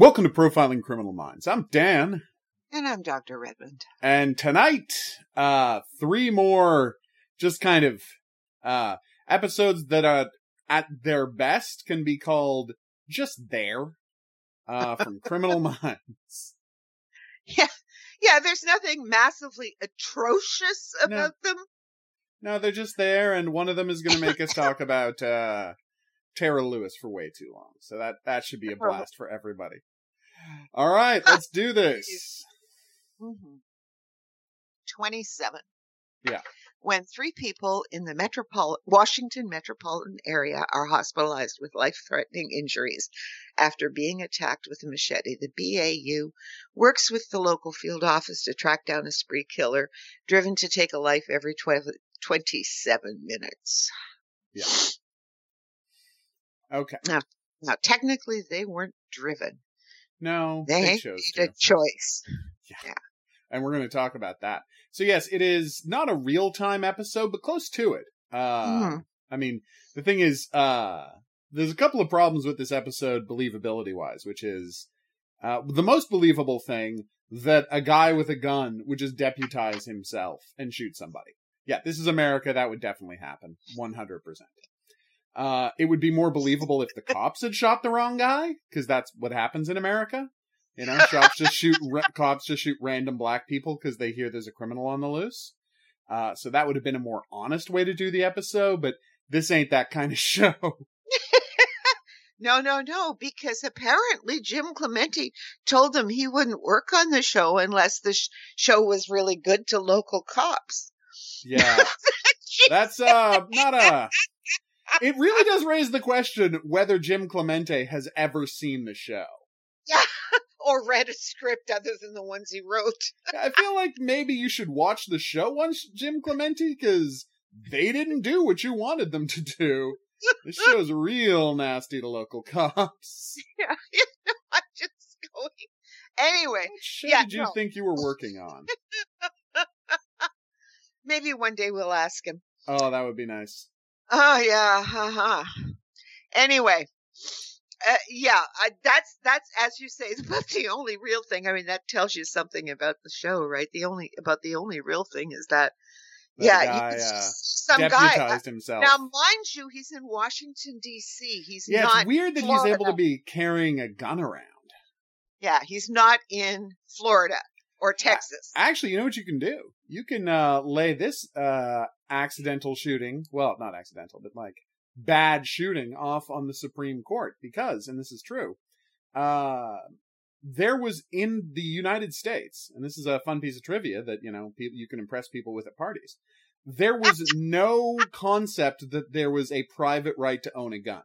Welcome to Profiling Criminal Minds. I'm Dan. And I'm Dr. Redmond. And tonight, uh, three more just kind of, uh, episodes that are at their best can be called just there, uh, from Criminal Minds. Yeah. Yeah, there's nothing massively atrocious about no. them. No, they're just there, and one of them is going to make us talk about, uh, Tara Lewis for way too long. So that, that should be a blast for everybody. All right, let's do this. Mm-hmm. 27. Yeah. When three people in the metropol- Washington metropolitan area are hospitalized with life threatening injuries after being attacked with a machete, the BAU works with the local field office to track down a spree killer driven to take a life every 12, 27 minutes. Yeah. Okay. Now, now, technically, they weren't driven. No, they, they chose made to. a choice. Yeah. yeah. And we're going to talk about that. So yes, it is not a real time episode, but close to it. Uh, mm. I mean, the thing is, uh, there's a couple of problems with this episode, believability wise, which is, uh, the most believable thing that a guy with a gun would just deputize himself and shoot somebody. Yeah, this is America. That would definitely happen. 100%. Uh, it would be more believable if the cops had shot the wrong guy, because that's what happens in America. You know, cops just shoot cops just shoot random black people because they hear there's a criminal on the loose. Uh, so that would have been a more honest way to do the episode, but this ain't that kind of show. no, no, no, because apparently Jim Clemente told him he wouldn't work on the show unless the sh- show was really good to local cops. Yeah. That's uh not a it really does raise the question whether Jim Clemente has ever seen the show. Yeah, or read a script other than the ones he wrote. I feel like maybe you should watch the show once, Jim Clemente, because they didn't do what you wanted them to do. This show's real nasty to local cops. Yeah, you know, I'm just going. Anyway, what show yeah, did you no. think you were working on? Maybe one day we'll ask him. Oh, that would be nice. Oh yeah, uh-huh. Anyway, uh, yeah, I, that's that's as you say, about the only real thing. I mean, that tells you something about the show, right? The only about the only real thing is that, that yeah, guy, you, uh, some guy himself. Now, mind you, he's in Washington D.C. He's yeah, not it's weird that Florida. he's able to be carrying a gun around. Yeah, he's not in Florida or Texas. Actually, you know what you can do? You can uh, lay this uh, accidental shooting, well, not accidental, but like bad shooting off on the Supreme Court because, and this is true, uh, there was in the United States, and this is a fun piece of trivia that, you know, people, you can impress people with at parties. There was no concept that there was a private right to own a gun.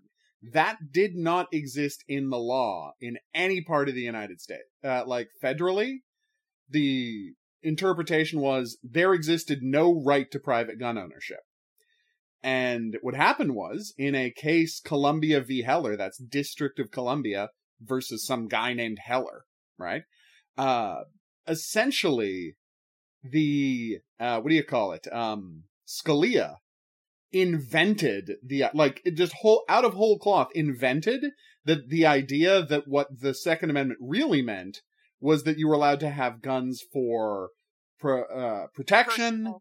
That did not exist in the law in any part of the United States. Uh, like federally, the interpretation was there existed no right to private gun ownership. And what happened was, in a case Columbia v. Heller, that's District of Columbia versus some guy named Heller, right? Uh, essentially, the, uh, what do you call it? Um, Scalia invented the, like, just whole, out of whole cloth, invented the, the idea that what the Second Amendment really meant was that you were allowed to have guns for pro, uh, protection,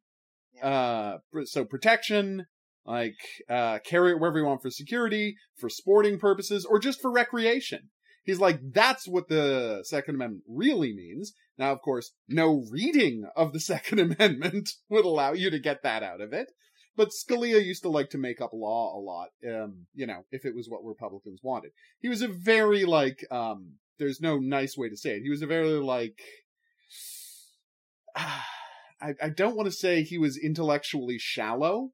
yeah. uh, so protection, like uh, carry it wherever you want for security, for sporting purposes, or just for recreation. He's like, that's what the Second Amendment really means. Now, of course, no reading of the Second Amendment would allow you to get that out of it. But Scalia used to like to make up law a lot, um, you know, if it was what Republicans wanted. He was a very, like, um, there's no nice way to say it. He was a very, like, I, I don't want to say he was intellectually shallow,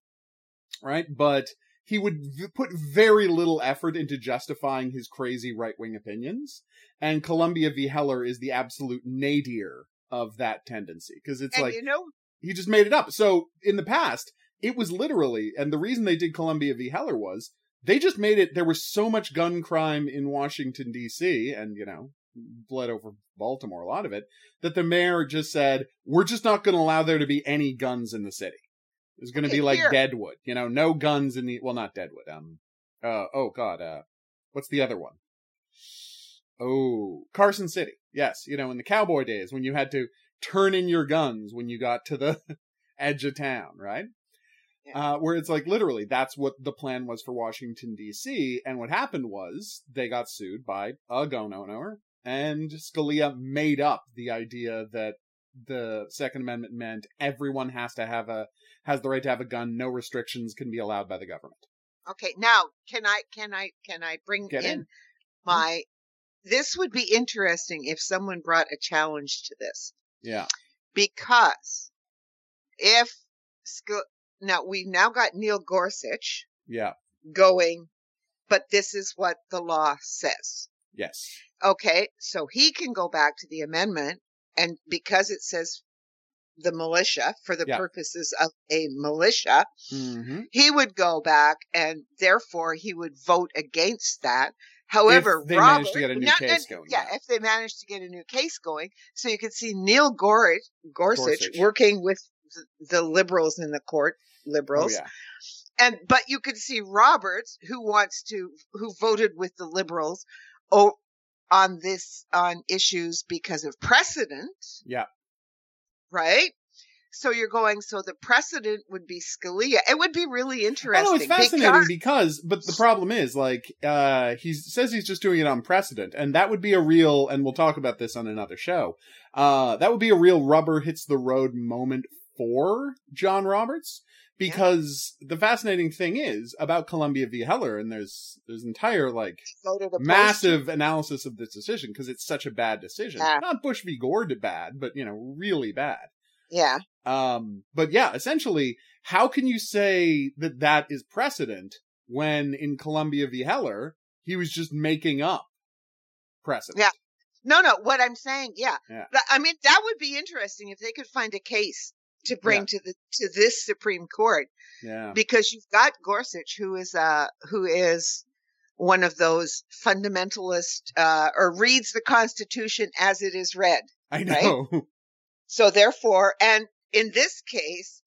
right? But he would v- put very little effort into justifying his crazy right wing opinions. And Columbia v. Heller is the absolute nadir of that tendency because it's and like you know he just made it up. So in the past, it was literally, and the reason they did Columbia v. Heller was they just made it. There was so much gun crime in Washington D.C. and you know bled over Baltimore, a lot of it, that the mayor just said, we're just not going to allow there to be any guns in the city. It's going to Okay, be like here. Deadwood, you know, no guns in the, well, not Deadwood, um, uh, oh god, uh, what's the other one? Oh, Carson City. Yes, you know, in the cowboy days when you had to turn in your guns when you got to the edge of town, right? Yeah. Uh, where it's like literally that's what the plan was for Washington D.C. And what happened was they got sued by a gun owner, and Scalia made up the idea that the Second Amendment meant everyone has to have a has the right to have a gun. No restrictions can be allowed by the government. Okay, now can I can I can I bring in in. my this would be interesting if someone brought a challenge to this Yeah. because if now we've now got Neil Gorsuch Yeah. going, but this is what the law says. Yes. Okay, so he can go back to the amendment and because it says the militia for the Yeah. purposes of a militia, Mm-hmm. he would go back and therefore he would vote against that. However, If they Robert, managed to get a new no, no, case going, yeah, yeah. if they managed to get a new case going, so you could see Neil Gorsuch, Gorsuch, Gorsuch. working with the liberals in the court, Oh liberals, yeah. and but you could see Roberts, who wants to, who voted with the liberals, oh, on this on issues because of precedent, Yeah. right? So you're going. So the precedent would be Scalia. It would be really interesting. I know it's fascinating because- because, but the problem is, like, uh, he says he's just doing it on precedent, and that would be a real, and we'll talk about this on another show. Uh, that would be a real rubber hits the road moment for John Roberts, because the fascinating thing is about Columbia v. Heller, and there's there's entire like massive analysis of this decision because it's such a bad decision. Yeah. Not Bush v. Gore bad, but you know, really bad. Yeah. Um, but yeah, essentially, how can you say that that is precedent when in Columbia v. Heller, he was just making up precedent? Yeah. No, no. What I'm saying, yeah. Yeah. I mean, that would be interesting if they could find a case to bring Yeah. to the to this Supreme Court Yeah. because you've got Gorsuch, who is uh who is one of those fundamentalist uh, or reads the Constitution as it is read. I right? know. So therefore, and in this case,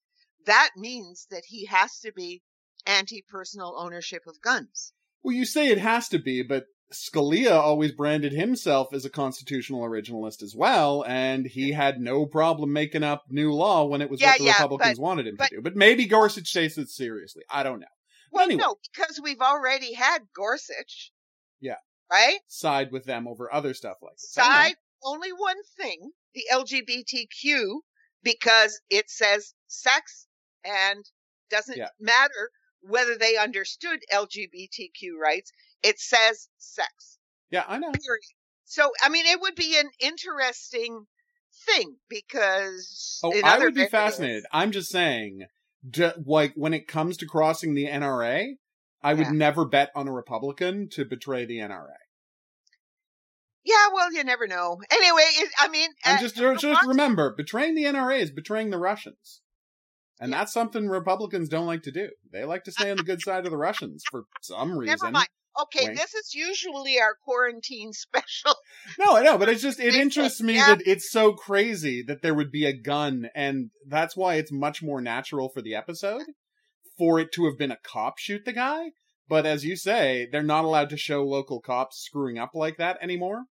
that means that he has to be anti-personal ownership of guns. well, you say it has to be, but Scalia always branded himself as a constitutional originalist as well, and he had no problem making up new law when it was Yeah, what the yeah, Republicans but- wanted him but- to do. But maybe Gorsuch takes it seriously. I don't know. Well, Anyway. no, because we've already had Gorsuch. Yeah. Right? Side with them over other stuff like this. Side only one thing, the LGBTQ, because it says sex and doesn't Yeah. matter whether they understood LGBTQ rights. It says sex. Yeah, I know. Period. So, I mean, it would be an interesting thing because Oh, I would be fascinated. I'm just saying, like when it comes to crossing the NRA, I would Yeah. never bet on a Republican to betray the NRA. Yeah, well, you never know. Anyway, it, I mean, And uh, just just remember, betraying the NRA is betraying the Russians. And Yeah. that's something Republicans don't like to do. They like to stay on the good side of the Russians for some reason. never mind. Okay, Wink. this is usually our quarantine special. No, I know, but it's just it interests me yeah. that it's so crazy that there would be a gun, and that's why it's much more natural for the episode for it to have been a cop shoot the guy. But as you say, they're not allowed to show local cops screwing up like that anymore.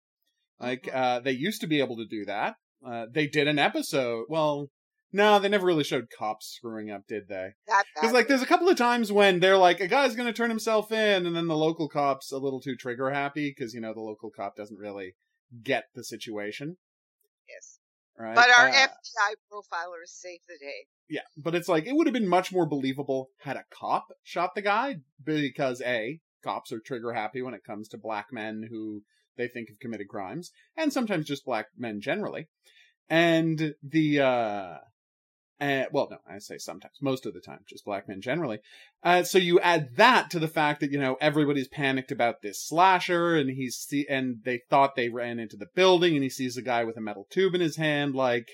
Like Mhm. uh, they used to be able to do that. Uh, they did an episode. Well, no, they never really showed cops screwing up, did they? Because like, there's a couple of times when they're like, a guy's gonna turn himself in, and then the local cop's a little too trigger happy because you know the local cop doesn't really get the situation, is. right? But our Uh, FBI profilers saved the day. yeah, but it's like it would have been much more believable had a cop shot the guy because a cops are trigger happy when it comes to black men who they think have committed crimes, and sometimes just black men generally, and the uh uh, well, no, I say sometimes, most of the time, just black men generally. Uh, so you add that to the fact that you know everybody's panicked about this slasher, and he's see, and they thought they ran into the building, and he sees a guy with a metal tube in his hand. Like,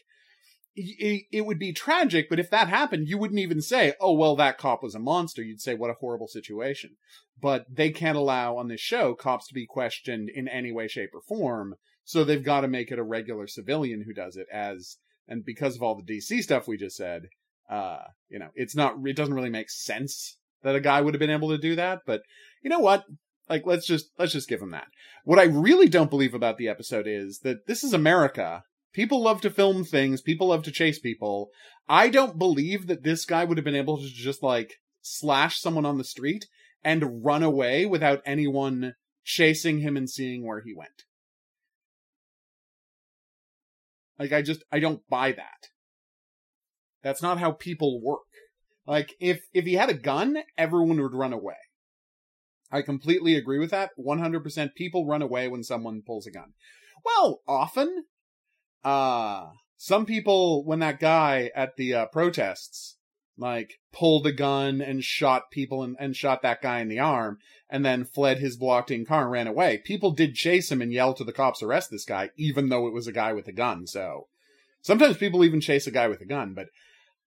it, it would be tragic, but if that happened, you wouldn't even say, "Oh, well, that cop was a monster." You'd say, "What a horrible situation." But they can't allow on this show cops to be questioned in any way, shape, or form. So they've got to make it a regular civilian who does it as and because of all the DC stuff we just said, uh, you know, it's not, it doesn't really make sense that a guy would have been able to do that. But you know what? Like let's just let's just give him that. What I really don't believe about the episode is that this is America. People love to film things, people love to chase people. I don't believe that this guy would have been able to just like slash someone on the street and run away without anyone chasing him and seeing where he went. Like I just I don't buy that. That's not how people work. Like if if he had a gun, everyone would run away. I completely agree with that. 100% people run away when someone pulls a gun. Well, often uh some people when that guy at the uh, protests like pulled a gun and shot people and, and shot that guy in the arm and then fled his blocked in car and ran away. People did chase him and yell to the cops, arrest this guy, even though it was a guy with a gun. So sometimes people even chase a guy with a gun, but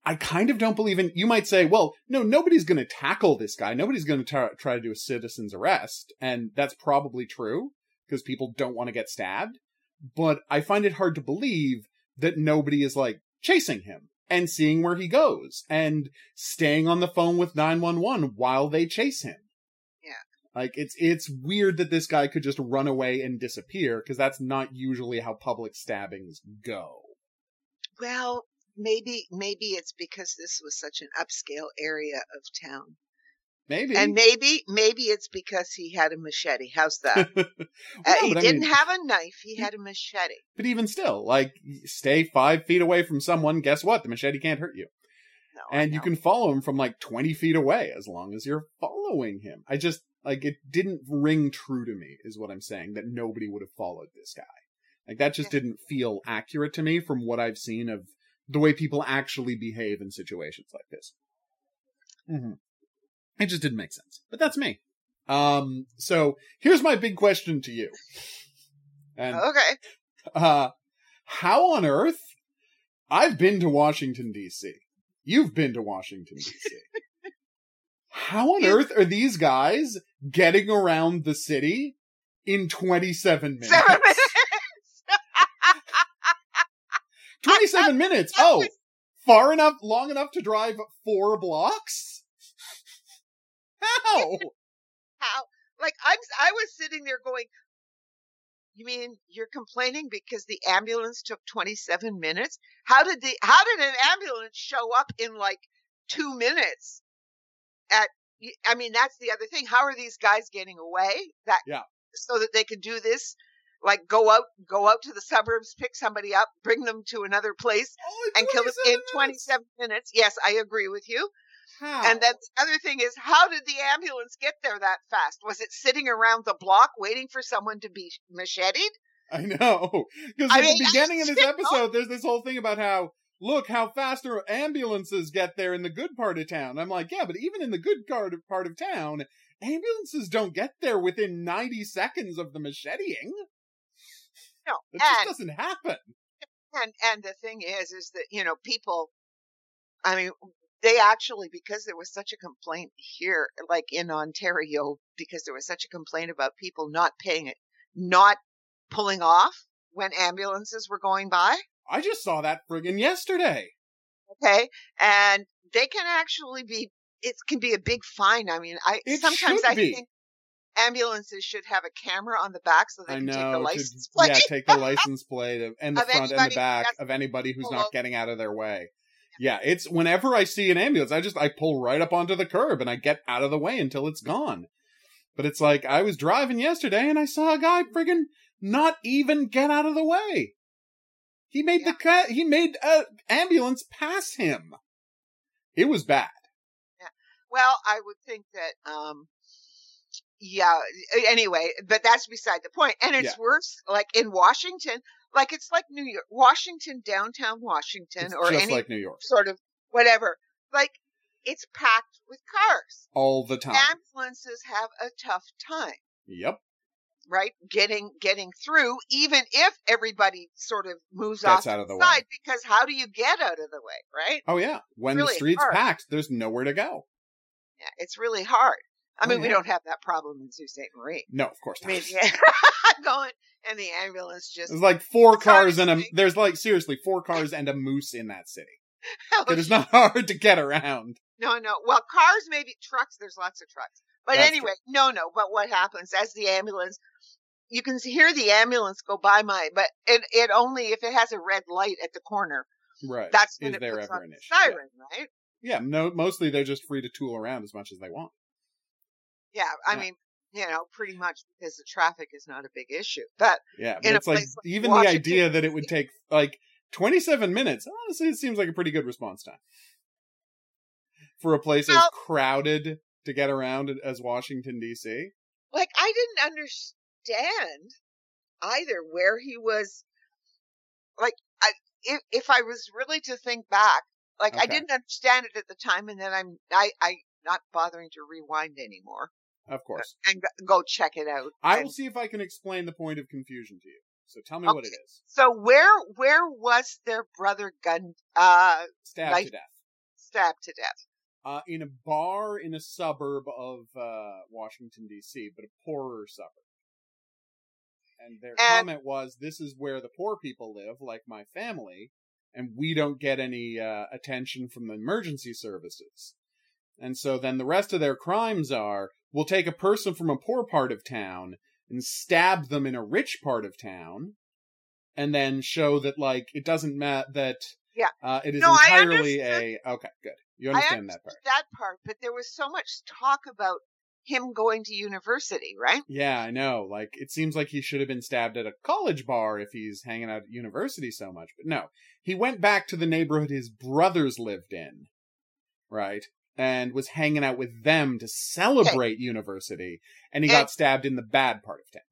I kind of don't believe in, you might say, well, no, nobody's going to tackle this guy. Nobody's going to try to do a citizen's arrest. And that's probably true because people don't want to get stabbed. But I find it hard to believe that nobody is like chasing him and seeing where he goes and staying on the phone with 911 while they chase him. Yeah. Like it's it's weird that this guy could just run away and disappear because that's not usually how public stabbings go. Well, maybe maybe it's because this was such an upscale area of town. Maybe. And maybe maybe it's because he had a machete. How's that? well, uh, he I didn't mean- have a knife, he had a machete. But even still, like, stay five feet away from someone. Guess what? The machete can't hurt you. No, and you can follow him from like 20 feet away as long as you're following him. I just, like, it didn't ring true to me, is what I'm saying, that nobody would have followed this guy. Like, that just didn't feel accurate to me from what I've seen of the way people actually behave in situations like this. hmm It just didn't make sense. But that's me. Um, so here's my big question to you. And Okay. uh, how on earth? I've been to Washington D.C. You've been to Washington D.C. how on earth are these guys getting around the city in 27 minutes? Seven minutes. 27 minutes. Oh, far enough, long enough to drive four blocks? How? How? Like I'm I was sitting there going you mean you're complaining because the ambulance took 27 minutes? How did the how did an ambulance show up in like 2 minutes? At I mean that's the other thing. How are these guys getting away? That Yeah. so that they can do this like go out go out to the suburbs, pick somebody up, bring them to another place Oh, and kill them in minutes? 27 minutes. Yes, I agree with you. And then the other thing is, how did the ambulance get there that fast? Was it sitting around the block waiting for someone to be macheted? I know. Because at mean, the beginning of this episode, there's this whole thing about how, look, how faster ambulances get there in the good part of town. I'm like, yeah, but even in the good part of, part of town, ambulances don't get there within 90 seconds of the macheteing. No. it just doesn't happen. and, and the thing is, is that, you know, people, I mean, they actually, because there was such a complaint here, like in Ontario, because there was such a complaint about people not paying it, not pulling off when ambulances were going by. I just saw that friggin' yesterday. Okay. And they can actually be, it can be a big fine. I mean, I, It sometimes I be. think ambulances should have a camera on the back so they I can know. take the to- license plate. Yeah, take the license plate of, and the Of front and the back of anybody who's not getting out of their way. Yeah, it's whenever I see an ambulance, I just I pull right up onto the curb and I get out of the way until it's gone. But it's like I was driving yesterday and I saw a guy friggin' not even get out of the way. He made the cut. He made a ambulance pass him. It was bad. Well, I would think that, um, yeah, anyway, but that's beside the. And it's Yeah. worse, like in Washington, like it's like New York, Washington, downtown Washington, It's or just any like New York sort of whatever. Like it's packed with cars. all the time. Ambulances have a tough time. Yep. right? Getting getting through, even if everybody sort of moves Gets off out of the the way. side, because how do you get out of the way, right? Oh yeah. When the street's hard. packed, there's nowhere to go. Yeah, it's really hard. I Oh, mean, we don't have that problem in Sault Ste. Marie. No, of course I not. mean, yeah, going and the ambulance just There's like four cars and a. There's like seriously four cars and a moose in that city. It is not hard to get around. no, no. Well, cars maybe trucks. There's lots of trucks, But That's anyway, no, no. But what happens as the ambulance? You can hear the ambulance go by my, but it it only if it has a red light at the corner. Right. That's when Is it there puts ever on an issue? Yeah. siren, right? Yeah, no, mostly they're just free to tool around as much as they want. Yeah, I Yeah. mean, you know, pretty much because the traffic is not a big issue. But Yeah, but it's like like even the idea that it would take like 27 minutes. Honestly, it seems like a pretty good response time for a place as crowded to get around as Washington D.C. like I didn't understand either where he was. Like, I if if I was really to think back, like I didn't understand it at the time, and then I'm I I not bothering to rewind anymore Of course, and go- check it out. I And will see if I can explain the point of confusion to you. So tell me what it is. So where where was their brother gun uh Stabbed Like- to death. stabbed to death? uh, in a bar in a suburb of uh, Washington D.C., but a poorer suburb. And their And- comment was, "This is where the poor people live, like my family, and we don't get any uh, attention from the emergency services." And so then the rest of their crimes are: we'll take a person from a poor part of town and stab them in a rich part of town, and then show that like it doesn't matter that Yeah. uh, it is No, entirely a okay good. You I understand that part. that part, but there was so much talk about him going to university, right? Yeah, I know. Like, it seems like he should have been stabbed at a college bar if he's hanging out at university so much. But no, he went back to the neighborhood his brothers lived in, right? And was hanging out with them to celebrate university. And he And- got stabbed in the bad part of town.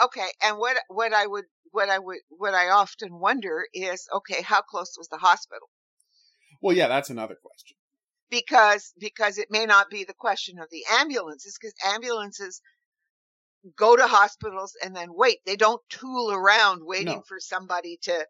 Okay, and what what I would what I would what I often wonder is okay, how close was the hospital? Well, yeah, that's another question. Because because it may not be the question of the ambulances because ambulances go to hospitals and then wait. They don't tool around waiting No. for somebody to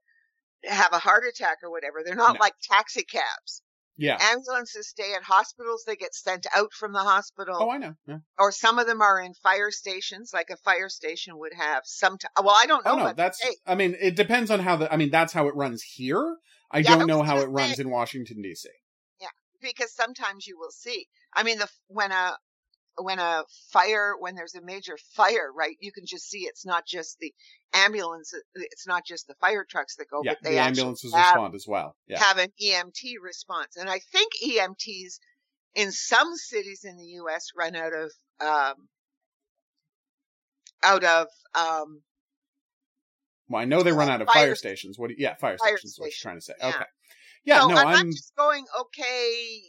have a heart attack or whatever. They're not No. like taxi cabs. Yeah. Ambulances stay at hospitals. They get sent out from the hospital. Oh, I know. Yeah. or some of them are in fire stations, like a fire station would have some. T- well, I don't oh, know. Oh, no, that's, state, I mean, it depends on how the, I mean, that's how it runs here. I Yeah, don't know how it runs say- in Washington, D.C. Yeah. Because sometimes you will see. I mean, the when a when a fire when there's a major fire, right? You can just see it's not just the ambulance, it's not just the fire trucks that go, Yeah, but they the ambulances have, respond as well. Yeah. have an EMT response. And I think EMTs in some cities in the U.S. run out of um, out of um, Well, I know they run Uh, out of fire fire stations. What? Do you, yeah, fire, fire stations. What you're trying to say? yeah. Okay. Yeah. so no, I'm, I'm. not just going, okay,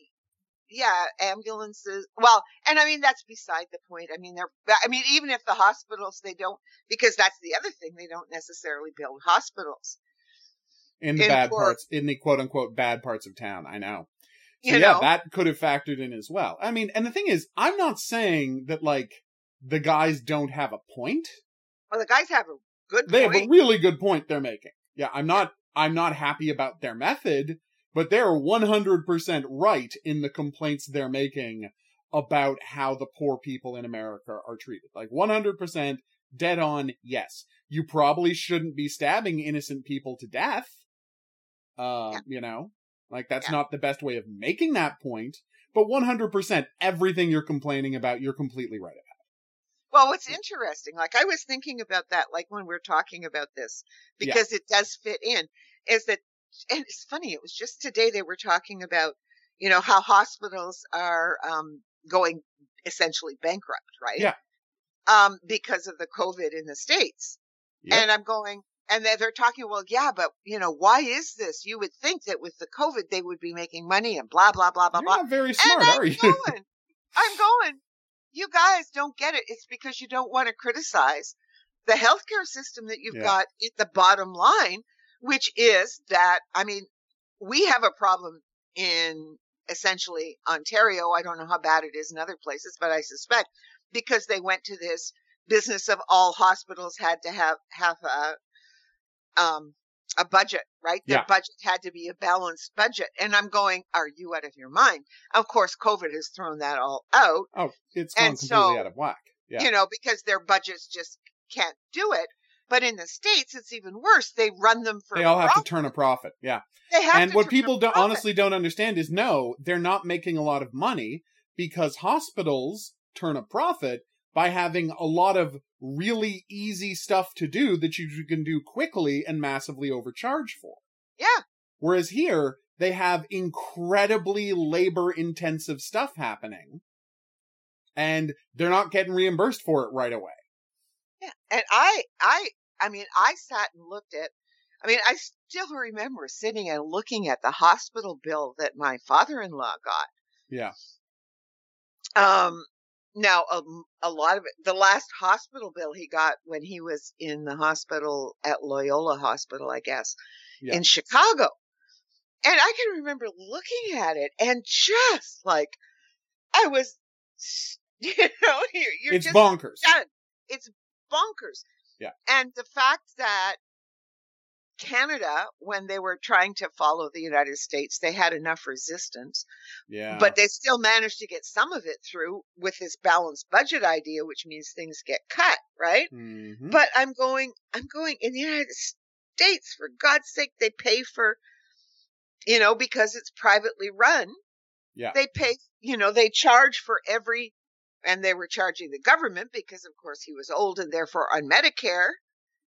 yeah, ambulances. Well, and I mean, that's beside the point. I mean, they're, I mean, even if the hospitals, they don't, because that's the other thing, they don't necessarily build hospitals. in the in bad parts, in the quote unquote bad parts of town. I know. So You yeah, know? that could have factored in as well. I mean, and the thing is, I'm not saying that like the guys don't have a point. Well, the guys have a good They have a really good point they're making. Yeah, I'm not I'm not happy about their method, but they're 100% right in the complaints they're making about how the poor people in America are treated. Like 100% dead on, yes. You probably shouldn't be stabbing innocent people to death. Uh, Yeah. you know, like that's Yeah. not the best way of making that point, but 100% everything you're complaining about, you're completely right about. Well, what's interesting, like I was thinking about that, like when we are talking about this, Yeah. because it does fit in, is that, and it's funny, it was just today they were talking about, you know, how hospitals are um, going essentially bankrupt, right? Yeah. Um, because of the COVID in the States. Yep. And I'm going, and they're, talking, well, yeah, but, you know, why is this? You would think that with the COVID, they would be making money and blah, blah, blah, blah, You're blah. not very smart, and I'm are you? going, I'm going, you guys don't get it. It's because you don't want to criticize the healthcare system that you've Yeah. got at the bottom line, which is that, I mean, we have a problem in essentially Ontario. I don't know how bad it is in other places, but I suspect because they went to this business of all hospitals had to have, have a, um, a budget, right? Their Yeah. budget had to be a balanced budget. And I'm going, are you out of your mind? Of course, COVID has thrown that all out, Oh, it's gone And completely so, out of whack. Yeah. you know, because their budgets just can't do it. But in the States, it's even worse. They run them for they all have to turn a profit. Yeah. They have and what people don't, honestly don't understand is no, they're not making a lot of money because hospitals turn a profit by having a lot of really easy stuff to do that you can do quickly and massively overcharge for. Yeah. Whereas here, they have incredibly labor intensive stuff happening and they're not getting reimbursed for it right away. Yeah. And I, I, I mean, I sat and looked at, I mean, I still remember sitting and looking at the hospital bill that my father-in-law got. Yeah. Um, now a, a lot of it, the last hospital bill he got when he was in the hospital at Loyola Hospital, I guess, Yeah. in Chicago. And I can remember looking at it and just like, I was, you know, you're, you're it's just bonkers. done. It's bonkers. Yeah. And the fact that Canada, when they were trying to follow the United States, they had enough resistance, Yeah. but they still managed to get some of it through with this balanced budget idea, which means things get cut, right? Mhm. But I'm going, I'm going in the United States, for God's sake, they pay for, you know, because it's privately run. Yeah. They pay, you know, they charge for every, and they were charging the government because, of course, he was old and therefore on Medicare.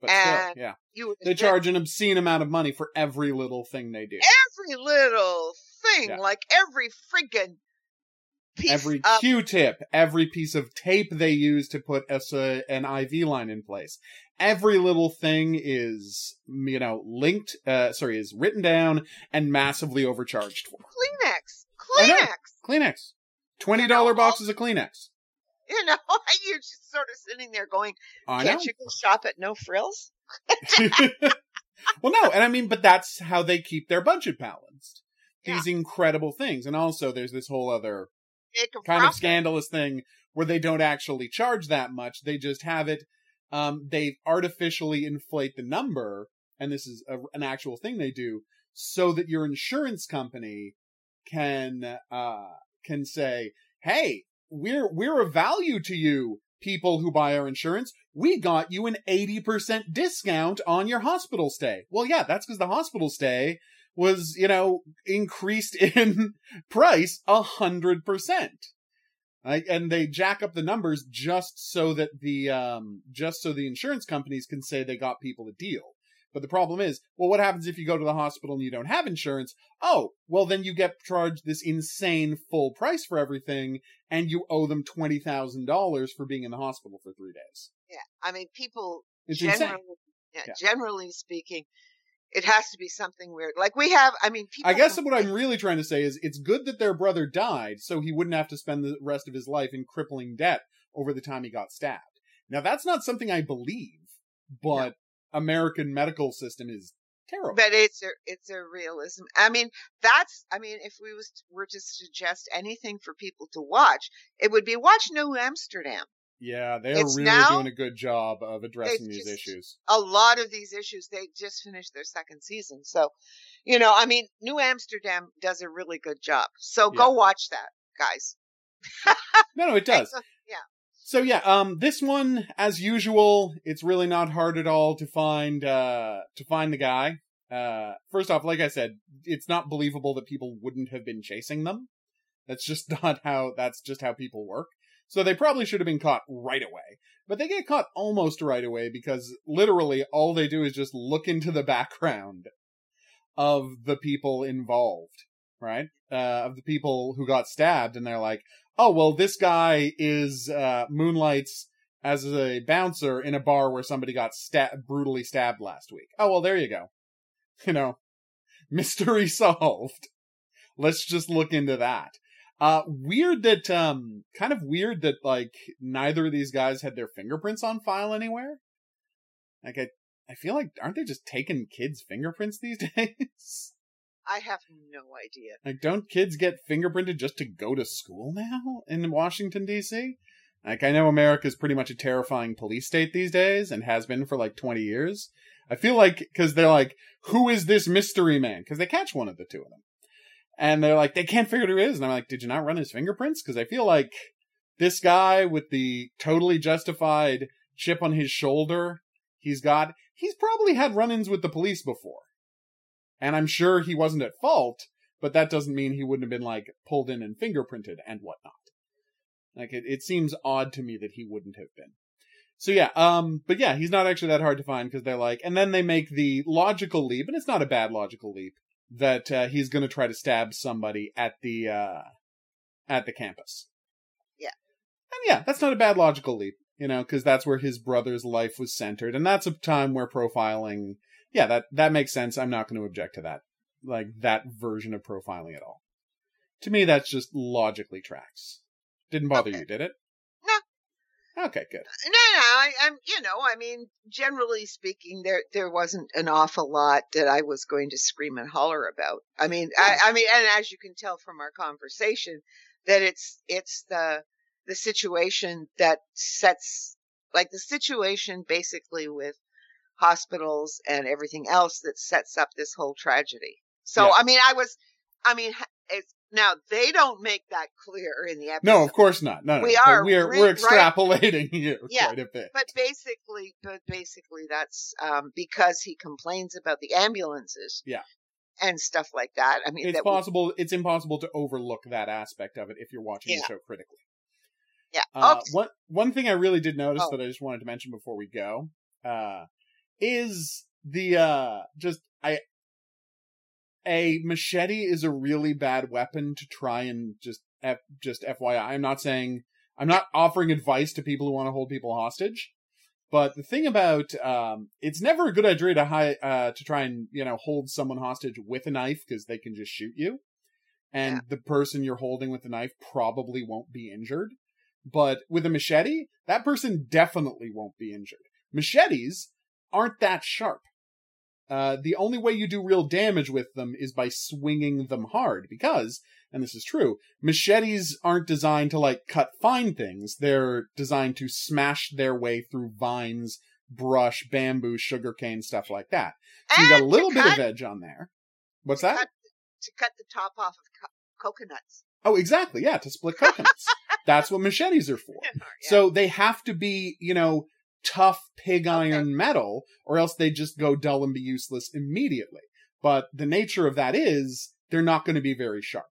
but still, yeah. You They charge an obscene amount of money for every little thing they do. every little thing, Yeah. like every friggin' piece Every of Q-tip, every piece of tape they use to put a, a- an IV line in place. Every little thing is, you know, linked, uh, sorry, is written down and massively overcharged for. Kleenex. Kleenex. Kleenex. $20 You boxes of Kleenex. You know, you're just sort of sitting there going, I can't you go shop at No Frills? well, no, and I mean, but that's how they keep their budget balanced. Yeah. These incredible things. And also, there's this whole other kind of scandalous thing where they don't actually charge that much. They just have it. Um, they artificially inflate the number, and this is a, an actual thing they do, so that your insurance company can uh, can say, "Hey, we're we're of value to you, people who buy our insurance. We got you an eighty percent discount on your hospital stay." Well, yeah, that's because the hospital stay was, you know, increased in price a hundred percent. Right? And they jack up the numbers just so that the um just so the insurance companies can say they got people a deal. But the problem is, well, what happens if you go to the hospital and you don't have insurance? Oh, well, then you get charged this insane full price for everything, and you owe them twenty thousand dollars for being in the hospital for three days. Yeah. I mean, people It's generally, yeah, Yeah. generally speaking, it has to be something weird. Like we have, I mean, people. I guess what I'm really trying to say is it's good that their brother died so he wouldn't have to spend the rest of his life in crippling debt over the time he got stabbed. Now that's not something I believe, but American medical system is terrible. But it's a it's a realism. I mean, that's I mean, if we was were to suggest anything for people to watch, it would be watch New Amsterdam. yeah, they're really now- doing a good job of addressing these issues. A lot of these issues they just finished their second season, so you know, I mean, New Amsterdam does a really good job. So go watch that, guys. No, no, it does. So yeah, um, this one, as usual, it's really not hard at all to find, uh, to find the guy. Uh, first off, like I said, it's not believable that people wouldn't have been chasing them. That's just not how, that's just how people work. So they probably should have been caught right away. But they get caught almost right away because literally all they do is just look into the background of the people involved, right? Uh, of the people who got stabbed and they're like, oh well this guy is uh moonlights as a bouncer in a bar where somebody got sta- brutally stabbed last week. Oh well there you go. You know mystery solved. Let's just look into that. Uh weird that um kind of weird that like neither of these guys had their fingerprints on file anywhere. Like i i feel like aren't they just taking kids fingerprints these days I have no idea. like, don't kids get fingerprinted just to go to school now in Washington, D.C.? Like, I know America's pretty much a terrifying police state these days and has been for like 20 years. I feel like, because they're like, who is this mystery man? Because they catch one of the two of them. And they're like, they can't figure out who it is. And I'm like, did you not run his fingerprints? Because I feel like this guy with the totally justified chip on his shoulder he's got, he's probably had run ins with the police before. And I'm sure he wasn't at fault, but that doesn't mean he wouldn't have been like pulled in and fingerprinted and whatnot. Like it, it seems odd to me that he wouldn't have been. So yeah, um, but yeah, he's not actually that hard to find because they're like, and then they make the logical leap, and it's not a bad logical leap that uh, he's going to try to stab somebody at the uh, at the campus. Yeah. And yeah, that's not a bad logical leap, you know, because that's where his brother's life was centered, and that's a time where profiling, yeah, that that makes sense. I'm not going to object to that, like that version of profiling at all. To me, that's just logically tracks. Didn't bother Okay. you, did it? No. Okay, good. Uh, no, no, I, I'm, you know, I mean, generally speaking, there there wasn't an awful lot that I was going to scream and holler about. I mean, I, I mean, and as you can tell from our conversation, that it's it's the the situation that sets like the situation basically with hospitals and everything else that sets up this whole tragedy. So, Yeah. I mean, I was, I mean, it's now they don't make that clear in the episode. No, of course not. No, no. We are We're re- we're extrapolating here Yeah, quite a bit. but basically, but basically, that's um, because he complains about the ambulances. Yeah. And stuff like that. I mean, it's that we- possible. It's impossible to overlook that aspect of it if you're watching the show critically. yeah. Uh. One one thing I really did notice Oh. that I just wanted to mention before we go uh, is the uh, just I a machete is a really bad weapon to try and just F, just FYI. I'm not saying I'm not offering advice to people who want to hold people hostage. But the thing about um, it's never a good idea to hi- uh, to try and you know hold someone hostage with a knife because they can just shoot you, and Yeah. the person you're holding with the knife probably won't be injured. But with a machete, that person definitely won't be injured. Machetes aren't that sharp. Uh, the only way you do real damage with them is by swinging them hard because, and this is true, machetes aren't designed to like cut fine things. They're designed to smash their way through vines, brush, bamboo, sugarcane, stuff like that. So you got a little bit cut, of edge on there. What's to that? cut- to cut the top off of co- coconuts. Oh, exactly. Yeah, to split coconuts. That's what machetes are for. Yeah. So they have to be, you know, tough pig iron metal, or else they just go dull and be useless immediately. But the nature of that is they're not going to be very sharp.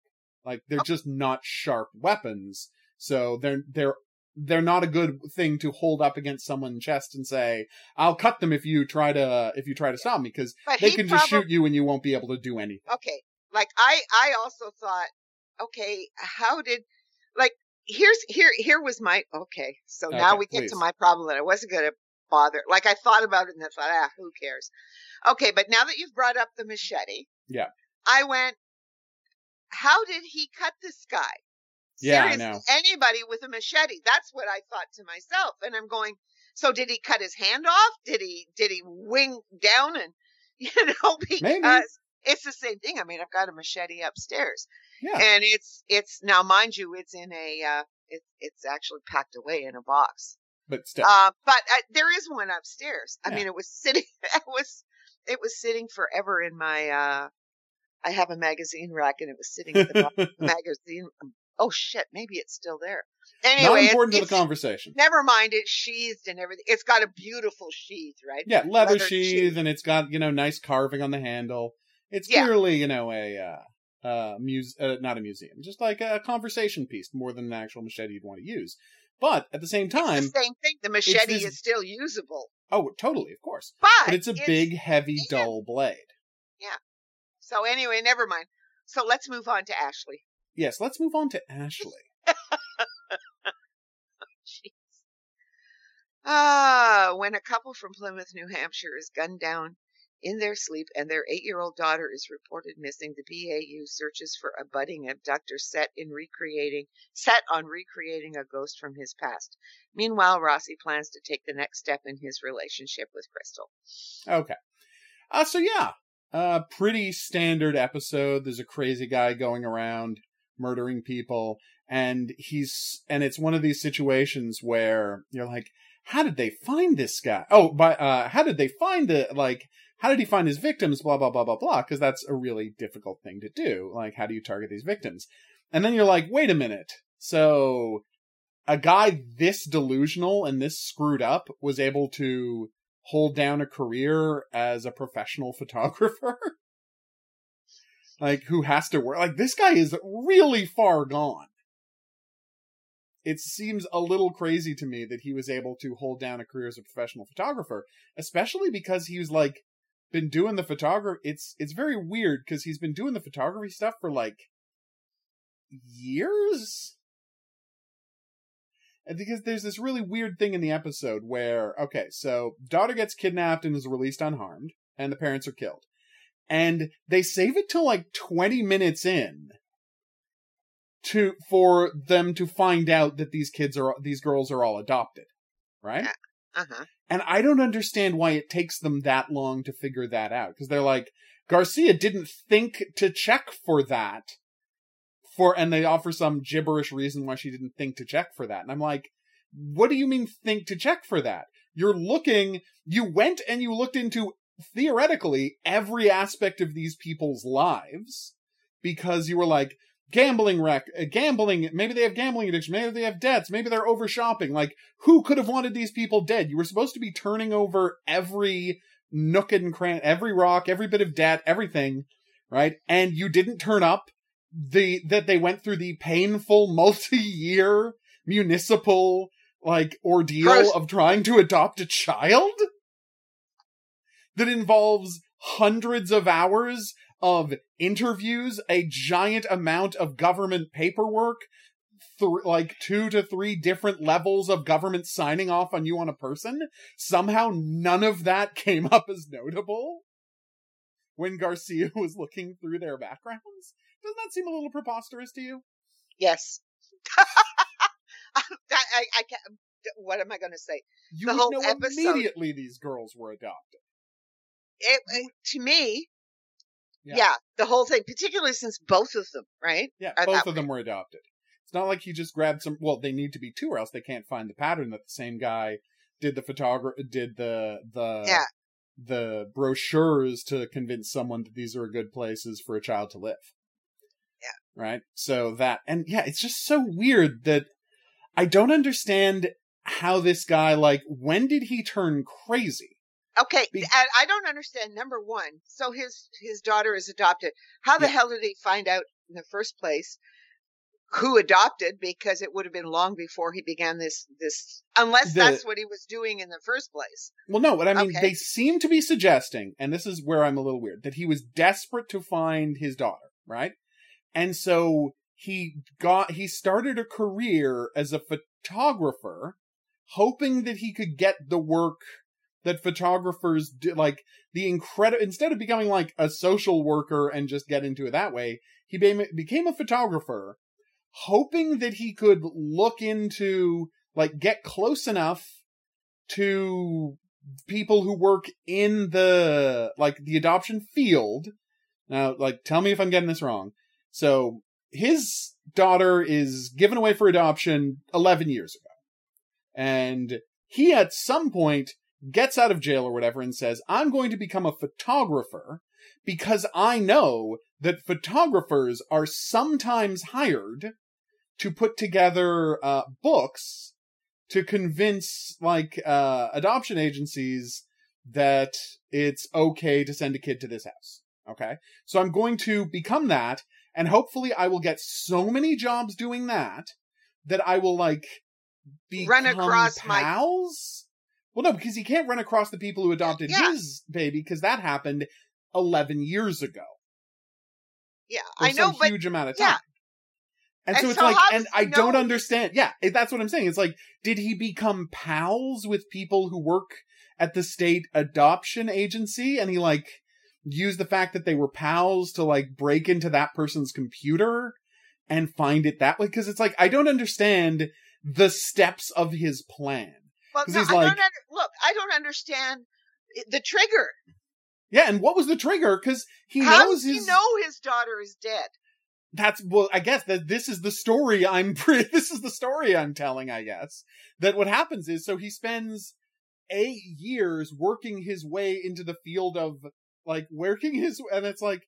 Like they're oh. just not sharp weapons. So they're they're they're not a good thing to hold up against someone's chest and say, "I'll cut them if you try to if you try to stop me," because they he can just shoot you and you won't be able to do anything. okay like i i also thought okay how did like here's here here was my okay so now we get please. to my problem that i wasn't going to bother like i thought about it and i thought ah who cares okay but now that you've brought up the machete Yeah. i went how did he cut this guy Yeah, I Seriously, know. anybody with a machete that's what i thought to myself and i'm going so did he cut his hand off did he did he wing down and you know because Maybe. It's the same thing. I mean, I've got a machete upstairs, Yeah. and it's it's now, mind you, it's in a uh, it, it's actually packed away in a box. But still. Uh, but uh, there is one upstairs. I Yeah. mean, it was sitting. It was it was sitting forever in my. uh I have a magazine rack, and it was sitting at the bottom of the magazine. Oh shit, maybe it's still there. Anyway, it- important to the conversation. Never mind, it's sheathed and everything. It's got a beautiful sheath, right? Yeah, leather, leather sheath, sheath. and it's got you know nice carving on the handle. It's Yeah. clearly you know a uh, uh, muse, uh, not a museum, just like a conversation piece more than an actual machete you'd want to use. But at the same time, It's the same thing. The machete this- is still usable, oh, totally, of course, but, but it's a big, heavy, yeah. dull blade. Yeah. So anyway, never mind. So let's move on to Ashley. Yes, let's move on to Ashley. Jeez. Ah, when a couple from Plymouth, New Hampshire is gunned down in their sleep and their eight-year-old daughter is reported missing, the BAU searches for a budding abductor set in recreating set on recreating a ghost from his past. Meanwhile, Rossi plans to take the next step in his relationship with Krystall. Okay. Uh, so yeah, uh, pretty standard episode. There's a crazy guy going around murdering people, and he's and it's one of these situations where you're like, how did they find this guy? Oh, by uh, how did they find it? Like, how did he find his victims? Blah blah blah blah blah. Because that's a really difficult thing to do. Like, how do you target these victims? And then you're like, wait a minute. So, a guy this delusional and this screwed up was able to hold down a career as a professional photographer? like, who has to work? Like, this guy is really far gone. it seems a little crazy to me that he was able to hold down a career as a professional photographer, especially because he was like been doing the photography. It's it's very weird because he's been doing the photography stuff for like years. And because there's this really weird thing in the episode where, okay, so daughter gets kidnapped and is released unharmed, and the parents are killed. And they save it till like 20 minutes in to for them to find out that these kids are these girls are all adopted, right? Uh-huh. And I don't understand why it takes them that long to figure that out because they're like Garcia didn't think to check for that for and they offer some gibberish reason why she didn't think to check for that. And I'm like, what do you mean think to check for that? You're looking you went and you looked into theoretically every aspect of these people's lives because you were like gambling wreck, uh, gambling. Maybe they have gambling addiction. Maybe they have debts. Maybe they're over shopping. Like, who could have wanted these people dead? You were supposed to be turning over every nook and cranny, every rock, every bit of debt, everything, right? And you didn't turn up the that they went through the painful multi-year municipal like ordeal Gross. of trying to adopt a child that involves hundreds of hours of interviews, a giant amount of government paperwork, th- like two to three different levels of government signing off on you on a person. Somehow none of that came up as notable when Garcia was looking through their backgrounds. Doesn't that seem a little preposterous to you? Yes. I, I, I can't. What am I going to say? You The would whole know episode- immediately these girls were adopted. It, it- to me, Yeah. yeah. the whole thing, particularly since both of them, right? Yeah, Are both of them were adopted. It's not like he just grabbed some. Well, they need to be two, or else they can't find the pattern that the same guy did the photographer did the the Yeah. the brochures to convince someone that these are good places for a child to live. Yeah. Right. So that and yeah, it's just so weird that I don't understand how this guy like when did he turn crazy? Okay, Be- I don't understand. Number one, so his his daughter is adopted. How the Yeah. hell did he find out in the first place who adopted? Because it would have been long before he began this this, unless The- that's what he was doing in the first place. Well, no, but I mean, Okay. they seem to be suggesting, and this is where I'm a little weird, that he was desperate to find his daughter, right? And so he got, he started a career as a photographer, hoping that he could get the work that photographers do, like the incredible, instead of becoming like a social worker and just get into it that way, he be- became a photographer, hoping that he could look into, like, get close enough to people who work in the like the adoption field. Now, like, tell me if I'm getting this wrong. So his daughter is given away for adoption 11 years ago, and he at some point gets out of jail or whatever and says, "I'm going to become a photographer." Because I know that photographers are sometimes hired to put together uh, books to convince like uh adoption agencies that it's okay to send a kid to this house. Okay? So I'm going to become that and hopefully I will get so many jobs doing that that I will like Run across my- pals. Well, no, because he can't run across the people who adopted Yeah. his baby because that happened 11 years ago. Yeah, I know, but huge amount of time. yeah. And, And so it's so like, and I don't understand. Yeah, eh, that's what I'm saying. It's like, did he become pals with people who work at the state adoption agency? And he like used the fact that they were pals to like break into that person's computer and find it that way? Cause it's like, I don't understand the steps of his plan. Well, no, he's I like- don't under, look. I don't understand the trigger. Yeah, and what was the trigger? Cause he How knows does he his. know his daughter is dead? that's well i guess that this is the story i'm pre- this is the story i'm telling i guess that what happens is so he spends eight years working his way into the field of like working his and it's like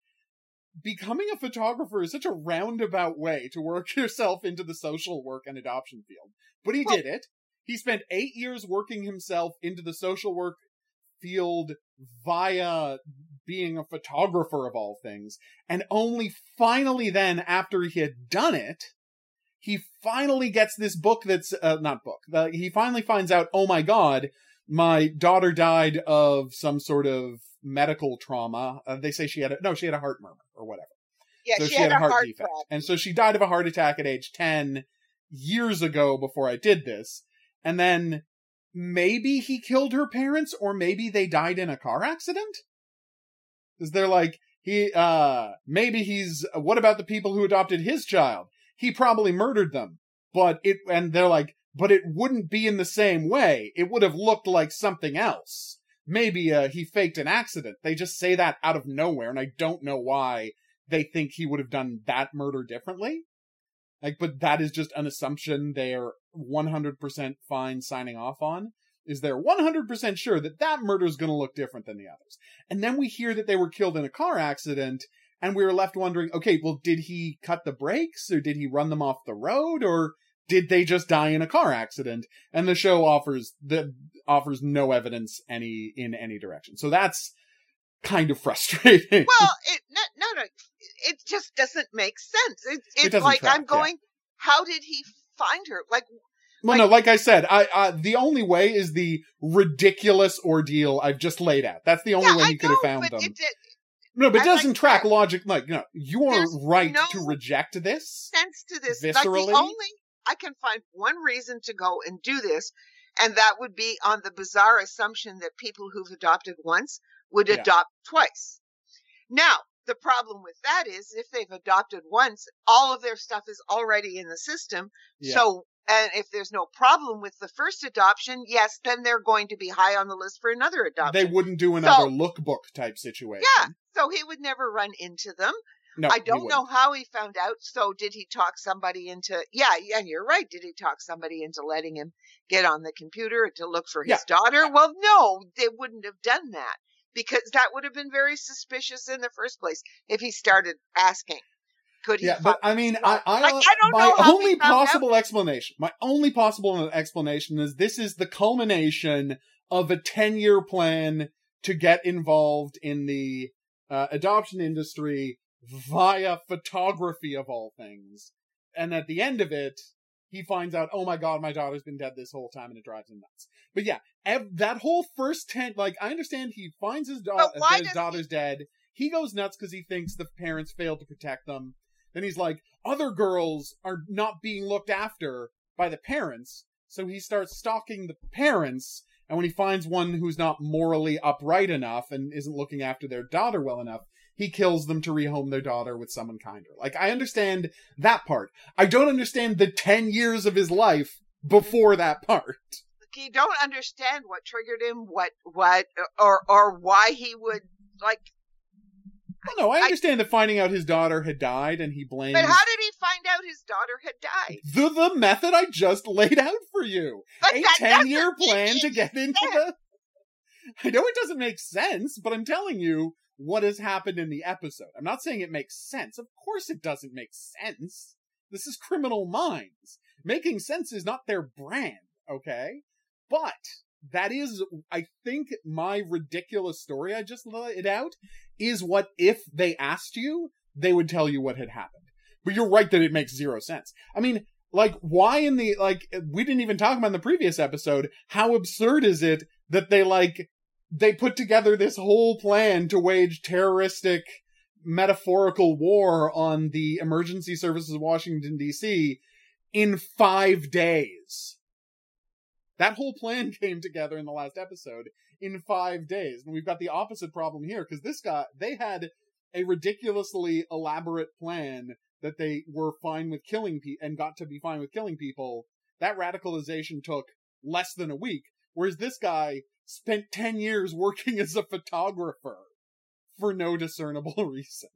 becoming a photographer is such a roundabout way to work yourself into the social work and adoption field but he Well- did it he spent eight years working himself into the social work field via being a photographer of all things and only finally then after he had done it he finally gets this book that's uh, not book. Uh, he finally finds out, oh my god, my daughter died of some sort of medical trauma. Uh, they say she had a no, she had a heart murmur or whatever. Yeah, so she, had, a heart, defect, problem. and so she died of a heart attack at age ten years ago. Before I did this, and then maybe he killed her parents, or maybe they died in a car accident. Because they're like he, uh, maybe he's. What about the people who adopted his child? He probably murdered them, but it, and they're like, but it wouldn't be in the same way. It would have looked like something else. Maybe uh, he faked an accident. They just say that out of nowhere, and I don't know why they think he would have done that murder differently. Like, but that is just an assumption they're 100% fine signing off on. Is they're 100% sure that that murder is going to look different than the others. And then we hear that they were killed in a car accident, and we were left wondering, okay, well, did he cut the brakes, or did he run them off the road, or did they just die in a car accident? And the show offers the offers no evidence any in any direction. So that's kind of frustrating. Well, it no, no, no, it just doesn't make sense. It, it's doesn't like track, I'm going. How did he find her? Like, well, no, like I said, I, I the only way is the ridiculous ordeal I've just laid out. That's the only yeah, way he could have found them. It, it no, but it doesn't track that. logic. Like, no, you're right no to reject this. sense to this. Like Viscerally? the only I can find one reason to go and do this, and that would be on the bizarre assumption that people who've adopted once would Yeah. adopt twice. Now, the problem with that is if they've adopted once, all of their stuff is already in the system. Yeah. So, and if there's no problem with the first adoption, yes, then they're going to be high on the list for another adoption. They wouldn't do another So- lookbook type situation. yeah. So he would never run into them. No, I don't know how he found out. So did he talk somebody into? Yeah, yeah, and you're right. Did he talk somebody into letting him get on the computer to look for his Yeah. daughter? Well, no, they wouldn't have done that because that would have been very suspicious in the first place if he started asking. Could he? Yeah, but I mean, I, I, Like, I don't my know he only found out. possible explanation, my only possible explanation is this is the culmination of a 10 year plan to get involved in the uh, adoption industry via photography of all things. And at the end of it, he finds out, oh my god, my daughter's been dead this whole time and it drives him nuts. But yeah, ev- that whole first 10, like, I understand he finds his, da- his does he- daughter's dead. He goes nuts because he thinks the parents failed to protect them. Then he's like, other girls are not being looked after by the parents. So he starts stalking the parents. And when he finds one who's not morally upright enough and isn't looking after their daughter well enough, he kills them to rehome their daughter with someone kinder. Like, I understand that part. I don't understand the 10 years of his life before that part. you don't understand what triggered him, what, what, or, or why he would like. Well, no, I understand that finding out his daughter had died and he blames But how did he find out his daughter had died? the, the method I just laid out for you. But a 10 year plan to get into sense. the. I know it doesn't make sense, but I'm telling you what has happened in the episode. I'm not saying it makes sense. Of course it doesn't make sense. This is criminal minds. Making sense is not their brand, okay? But that is, I think, my ridiculous story I just laid out is what if they asked you, they would tell you what had happened. But you're right that it makes zero sense. I mean, like, why in the, like, we didn't even talk about in the previous episode, how absurd is it that they, like, they put together this whole plan to wage terroristic metaphorical war on the emergency services of Washington DC in five days. That whole plan came together in the last episode in five days. And we've got the opposite problem here because this guy, they had a ridiculously elaborate plan that they were fine with killing people and got to be fine with killing people. That radicalization took less than a week. Whereas this guy spent 10 years working as a photographer for no discernible reason.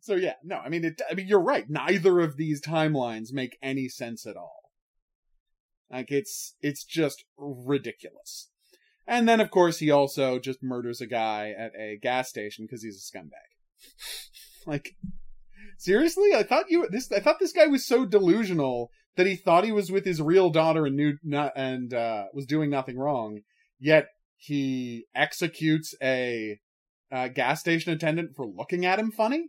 So yeah, no, I mean, it, I mean, you're right. Neither of these timelines make any sense at all. Like it's, it's just ridiculous. And then of course he also just murders a guy at a gas station because he's a scumbag. like, seriously? I thought you, this, I thought this guy was so delusional that he thought he was with his real daughter and knew not, and, uh, was doing nothing wrong. Yet he executes a, uh, gas station attendant for looking at him funny.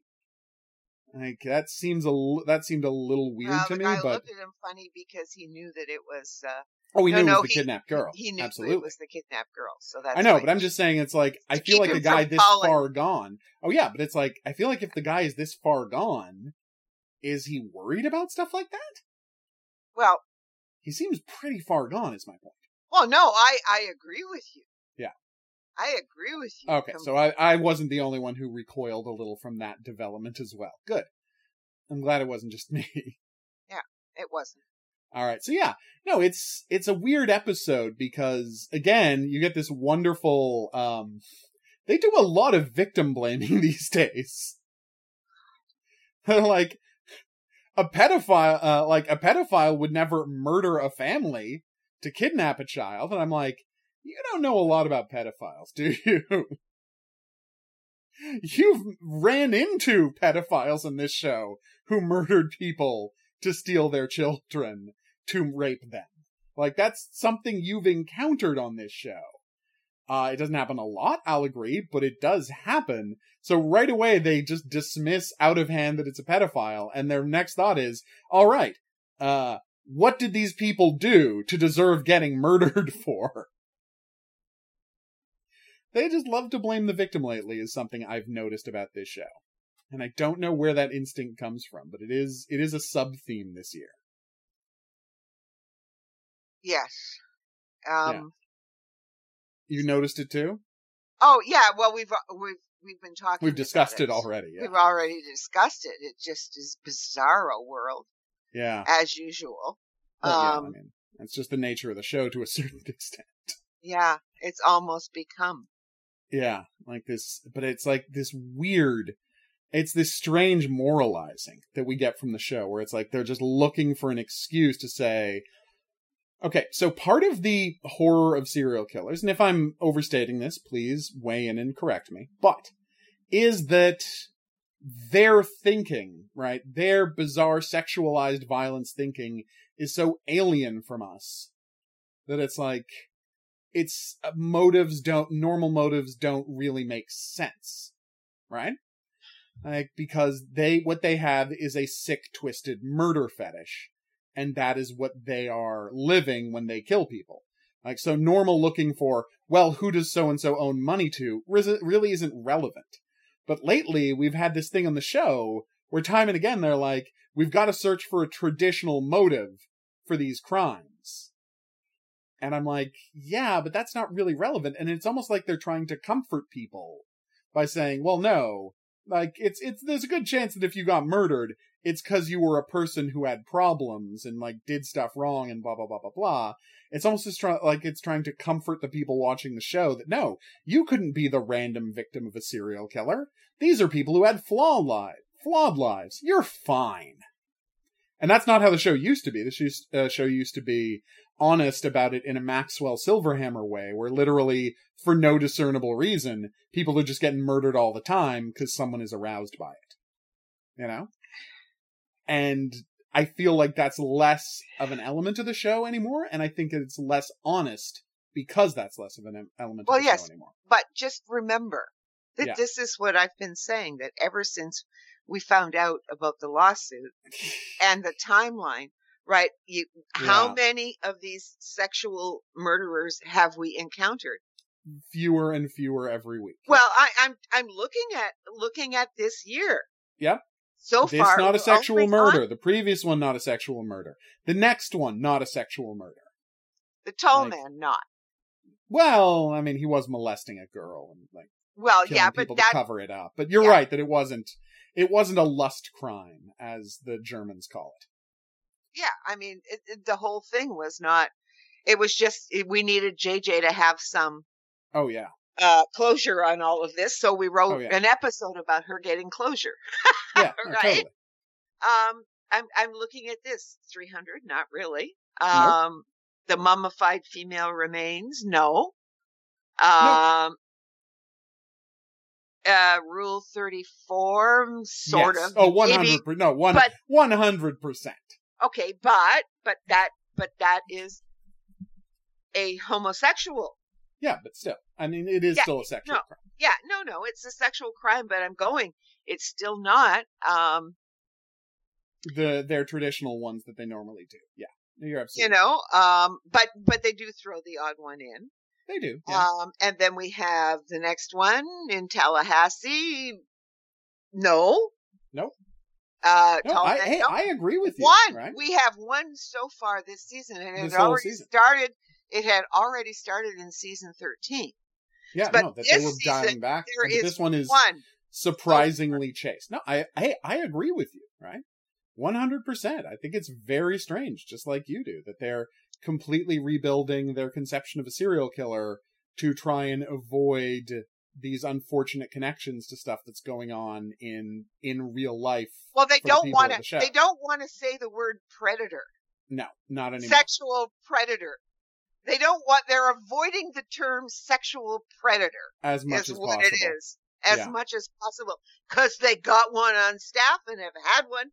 Like that seems a that seemed a little weird well, to me, guy but looked at him funny because he knew that it was. Uh, oh, we no, knew no, it was the he- kidnapped girl. he knew Absolutely. it was the kidnapped girl. So that's. I know, but I'm just saying it's like I feel like a guy this falling. far gone. Oh yeah, but it's like I feel like if the guy is this far gone, is he worried about stuff like that? Well, He seems pretty far gone. Is my point. well, no, I I agree with you. Yeah. I agree with you. Okay, so I, I wasn't the only one who recoiled a little from that development as well. Good. I'm glad it wasn't just me. Yeah, it wasn't. All right. So yeah, no, it's it's a weird episode because again, you get this wonderful um they do a lot of victim blaming these days. They're like a pedophile uh like a pedophile would never murder a family to kidnap a child and I'm like, you don't know a lot about pedophiles, do you? You've ran into pedophiles in this show who murdered people to steal their children to rape them. Like that's something you've encountered on this show. Uh, it doesn't happen a lot, I'll agree, but it does happen. So right away they just dismiss out of hand that it's a pedophile, and their next thought is, all right, uh, what did these people do to deserve getting murdered for? They just love to blame the victim lately is something I've noticed about this show. And I don't know where that instinct comes from, but it is it is a sub theme this year. Yes. Um. You noticed it too? Oh yeah. Well, we've we've we've been talking. We've discussed it already. Yeah. We've already discussed it. It just is bizarro world Yeah. as usual. Well, yeah, I um. mean, that's just the nature of the show to a certain extent. Yeah. It's almost become. Yeah, like this, but it's like this weird, it's this strange moralizing that we get from the show where it's like they're just looking for an excuse to say, okay, so part of the horror of serial killers, and if I'm overstating this, please weigh in and correct me, but is that their thinking, right? Their bizarre sexualized violence thinking is so alien from us that it's like, it's uh, motives don't normal motives don't really make sense right like because they what they have is a sick twisted murder fetish and that is what they are living when they kill people. Like so normal looking for well who does so and so own money to really isn't relevant. But lately we've had this thing on the show where time and again they're like we've got to search for a traditional motive for these crimes. And I'm like, yeah, but that's not really relevant. And it's almost like they're trying to comfort people by saying, well, no, like it's, it's, there's a good chance that if you got murdered, it's cause you were a person who had problems and like did stuff wrong and blah, blah, blah, blah, blah. It's almost just try- like it's trying to comfort the people watching the show that no, you couldn't be the random victim of a serial killer. These are people who had flawed lives, flawed lives. You're fine. And that's not how the show used to be. The uh, show used to be honest about it in a Maxwell Silverhammer way, where literally, for no discernible reason, people are just getting murdered all the time because someone is aroused by it. You know? And I feel like that's less of an element of the show anymore, and I think it's less honest because that's less of an element Well, of the yes. show anymore. But just remember that Yeah. this is what I've been saying that ever since we found out about the lawsuit and the timeline, right? You, how many of these sexual murderers have we encountered? Fewer and fewer every week. Well, I, I'm I'm looking at looking at this year. Yep. So this far, not a sexual murder. gone- The previous one not a sexual murder. The next one not a sexual murder. The tall like- man, not. Well, I mean, he was molesting a girl and like Well, yeah, but people to that cover it up. But you're Yeah. right that it wasn't. It wasn't a lust crime, as the Germans call it. yeah, I mean, it, it, the whole thing was not. It was just it, we needed JJ to have some Oh yeah, uh closure on all of this, so we wrote Oh, yeah. an episode about her getting closure. yeah, Right? totally. Um, I'm I'm looking at this 300, not really. Um, the mummified female remains, no. Um, uh, Rule 34, sort Yes. of. Oh, one maybe- hundred. No, one but- one hundred percent. Okay, but but that but that is a homosexual. Yeah, but still, I mean, it is Yeah, still a sexual no. crime. Yeah, no, no, it's a sexual crime, but I'm going. It's still not. Um, the their traditional ones that they normally do. Yeah, you're absolutely. You know, um, but but they do throw the odd one in. They do. Yeah. Um, and then we have the next one in Tallahassee. No. Nope. Uh, No, I, hey. I agree with you. one. Right? We have one so far this season, and it This whole already season. started. It had already started in season thirteen. Yeah, but no, that they were dialing season, back. there but this one is One. surprisingly chaste. No, I, I, I agree with you. Right, one hundred percent. I think it's very strange, just like you do, that they're completely rebuilding their conception of a serial killer to try and avoid these unfortunate connections to stuff that's going on in in real life. Well, they don't want to. the. They don't want to say the word predator, No, not anymore. sexual predator. They don't want. They're avoiding the term sexual predator. as much is as what possible. it is, as Yeah. much as possible, because they got one on staff and have had one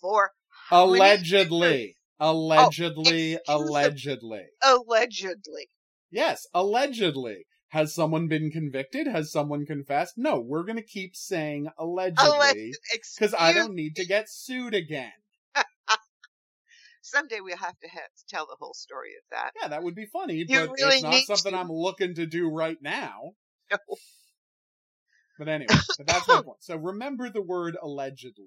for Allegedly, oh, allegedly, excuse the- allegedly. allegedly. Yes, allegedly. Has someone been convicted? Has someone confessed? No, we're going to keep saying allegedly Alleged, because I don't need to get sued again. Someday we'll have to have to tell the whole story of that. Yeah, that would be funny, You but really it's not something to. I'm looking to do right now. No. But anyway, but that's my point. So remember the word allegedly,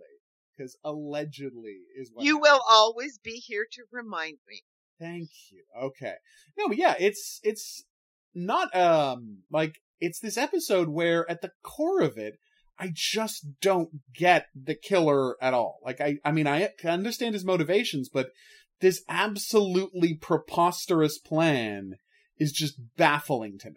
because allegedly is what You happened. will always be here to remind me. Thank you. Okay. No, but yeah, it's it's not um like it's this episode where at the core of it, I just don't get the killer at all. Like I I mean I understand his motivations, but this absolutely preposterous plan is just baffling to me.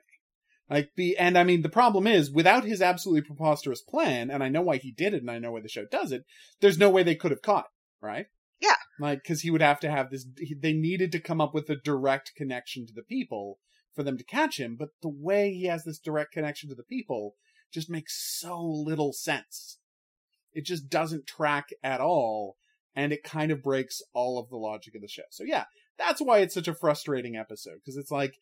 Like the and I mean the problem is without his absolutely preposterous plan, and I know why he did it and I know why the show does it, there's no way they could have caught right? Yeah. Like cuz he would have to have this they needed to come up with a direct connection to the people for them to catch him, but the way he has this direct connection to the people just makes so little sense. It just doesn't track at all and it kind of breaks all of the logic of the show. So yeah, that's why it's such a frustrating episode because it's like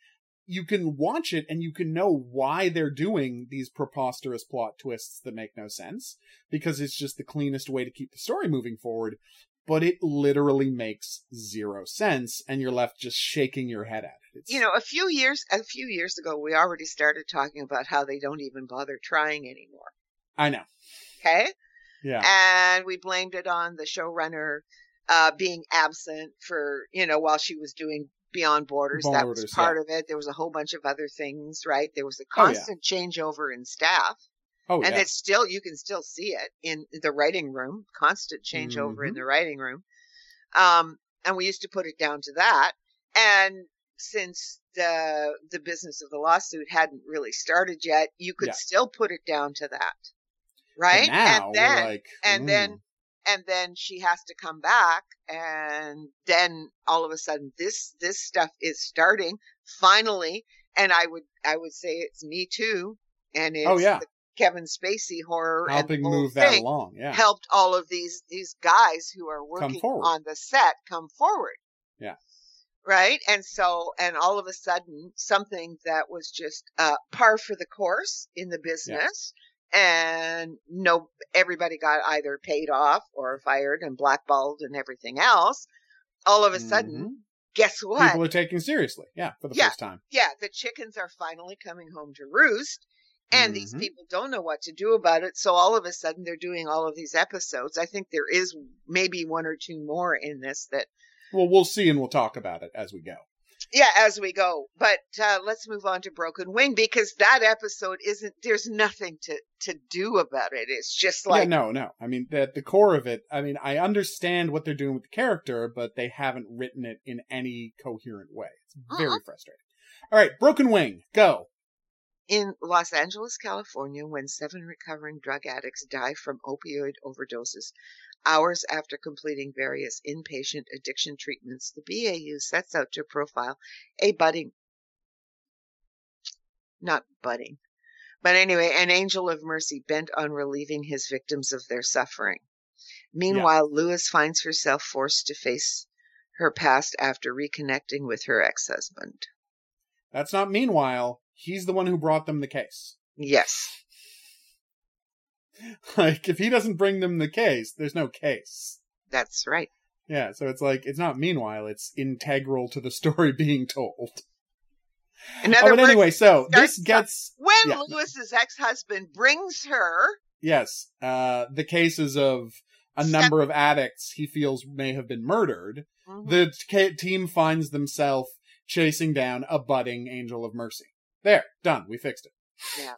you can watch it and you can know why they're doing these preposterous plot twists that make no sense because it's just the cleanest way to keep the story moving forward but it literally makes zero sense and you're left just shaking your head at it it's, You know, a few years a few years ago, we already started talking about how they don't even bother trying anymore. i know Okay, yeah and we blamed it on the showrunner uh, being absent for you know while she was doing Beyond Borders. that was part of it. There was a whole bunch of other things, right? There was a Oh, yeah. constant changeover in staff. Oh and yeah it's still you can still see it in the writing room constant changeover in Mhm. the writing room um and we used to put it down to that and since the the business of the lawsuit hadn't really started yet you could Yeah. still put it down to that right and then like and mm, then and then she has to come back and then all of a sudden this this stuff is starting finally and i would i would say it's me too and it's Oh, yeah. the kevin spacey horror helping move that along yeah. helped all of these these guys who are working on the set come forward. Yeah. right? And so and all of a sudden something that was just uh par for the course in the business and no everybody got either paid off or fired and blackballed and everything else. All of a sudden Mhm. guess what? people are taking seriously. Yeah for the Yeah. first time. Yeah. The chickens are finally coming home to roost and these Mhm. people don't know what to do about it so all of a sudden they're doing all of these episodes. I think there is maybe one or two more in this that well we'll see and we'll talk about it as we go. Yeah as we go. But uh, let's move on to broken wing because that episode isn't there's nothing to to do about it. It's just like yeah no no. I mean at the core of it i mean i understand what they're doing with the character but they haven't written it in any coherent way. It's very Uh-uh. frustrating. All right broken wing go In Los Angeles, California, when seven recovering drug addicts die from opioid overdoses hours after completing various inpatient addiction treatments, the BAU sets out to profile a budding, not budding, but anyway, an angel of mercy bent on relieving his victims of their suffering. Meanwhile, Lewis finds herself forced to face her past after reconnecting with her ex husband. that's not meanwhile he's the one who brought them the case Yes. like if he doesn't bring them the case there's no case That's right. Yeah, so it's like it's not meanwhile, it's integral to the story being told. In Oh, but words, anyway, so this gets when yeah. Lewis's ex-husband brings her, yes, uh the cases of a number of addicts he feels may have been murdered. The t- team finds themselves chasing down a budding angel of mercy. There, done. We fixed it. Yeah.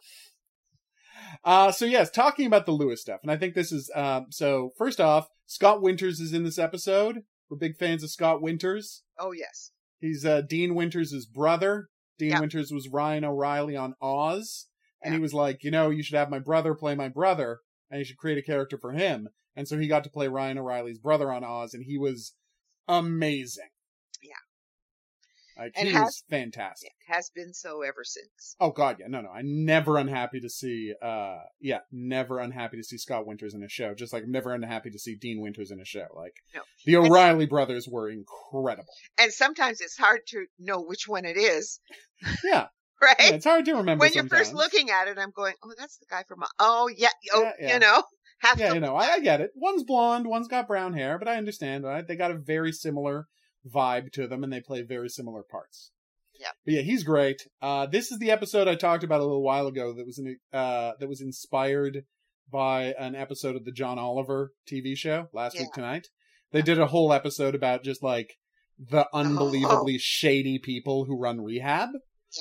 Uh, so yes, talking about the Lewis stuff, and I think this is um. So first off, Scott Winters is in this episode. We're big fans of Scott Winters. oh yes, He's uh, Dean Winters' brother. Dean Yeah. Winters was Ryan O'Reilly on Oz, and Yeah. he was like, you know, you should have my brother play my brother, and you should create a character for him. And so he got to play Ryan O'Reilly's brother on Oz, and he was amazing. Like And he has- was fantastic. has been so ever since. Oh God, yeah, no, no, I'm never unhappy to see, uh, yeah, never unhappy to see Scott Winters in a show. Just like I'm never unhappy to see Dean Winters in a show. Like No. the O'Reilly brothers were incredible. And sometimes it's hard to know which one it is, Yeah, right? yeah it's hard to remember when you're first looking at it, I'm going, "Oh, that's the guy from." Oh, yeah, oh, Yeah, yeah. you know, have yeah, you know, I, I get it. One's blonde, one's got brown hair, but I understand. Right? They got a very similar vibe to them, and they play very similar parts. Yeah. But yeah, he's great. Uh, this is the episode I talked about a little while ago that was in, uh, that was inspired by an episode of the John Oliver TV show last week tonight. They did a whole episode about just like the unbelievably shady people who run rehab.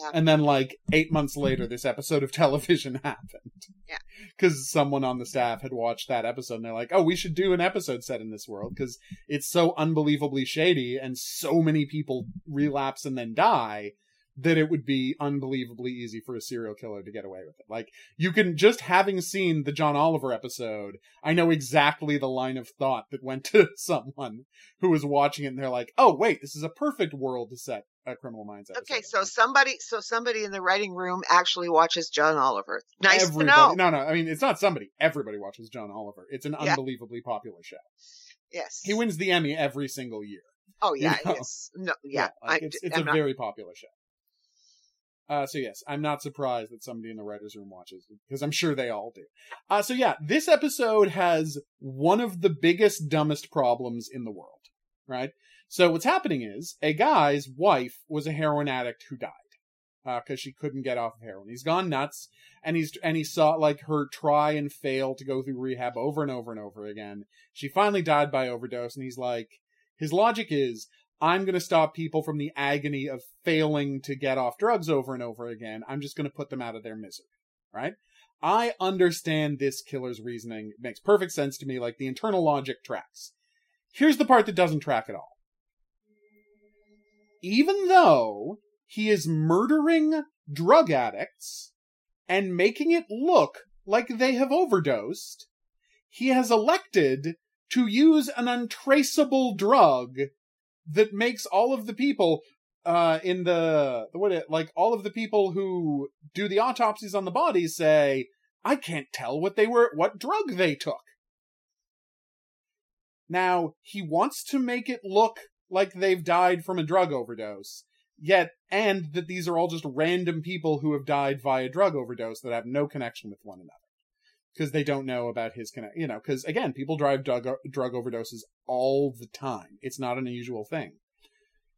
Yeah. And then, like, eight months later, this episode of television happened. Yeah. Because someone on the staff had watched that episode and they're like, oh, we should do an episode set in this world because it's so unbelievably shady and so many people relapse and then die that it would be unbelievably easy for a serial killer to get away with it. Like, you can, just having seen the John Oliver episode, I know exactly the line of thought that went to someone who was watching it and they're like, oh, wait, this is a perfect world to set a Criminal Minds episode. Okay, so somebody, so somebody in the writing room actually watches John Oliver. Nice everybody, to know. No, no, I mean, it's not somebody. Everybody watches John Oliver. It's an Yeah. unbelievably popular show. Yes. He wins the Emmy every single year. Oh yeah, know. yes. No, yeah. like I, it's, it's a not- very popular show. Uh, so yes, I'm not surprised that somebody in the writers' room watches because I'm sure they all do. Uh, so yeah, this episode has one of the biggest, dumbest problems in the world, right? So what's happening is a guy's wife was a heroin addict who died uh, because she couldn't get off of heroin. He's gone nuts, and he's and he saw like her try and fail to go through rehab over and over and over again. She finally died by overdose, and he's like, his logic is, I'm going to stop people from the agony of failing to get off drugs over and over again. I'm just going to put them out of their misery, right? I understand this killer's reasoning. It makes perfect sense to me. Like the internal logic tracks. Here's the part that doesn't track at all. Even though he is murdering drug addicts and making it look like they have overdosed, he has elected to use an untraceable drug that makes all of the people uh in the what it like all of the people who do the autopsies on the bodies say I can't tell what they were what drug they took. Now, he wants to make it look like they've died from a drug overdose, yet and that these are all just random people who have died via drug overdose that have no connection with one another because they don't know about his connect. You know, because again, people drive drug drug overdoses all the time. It's not an unusual thing.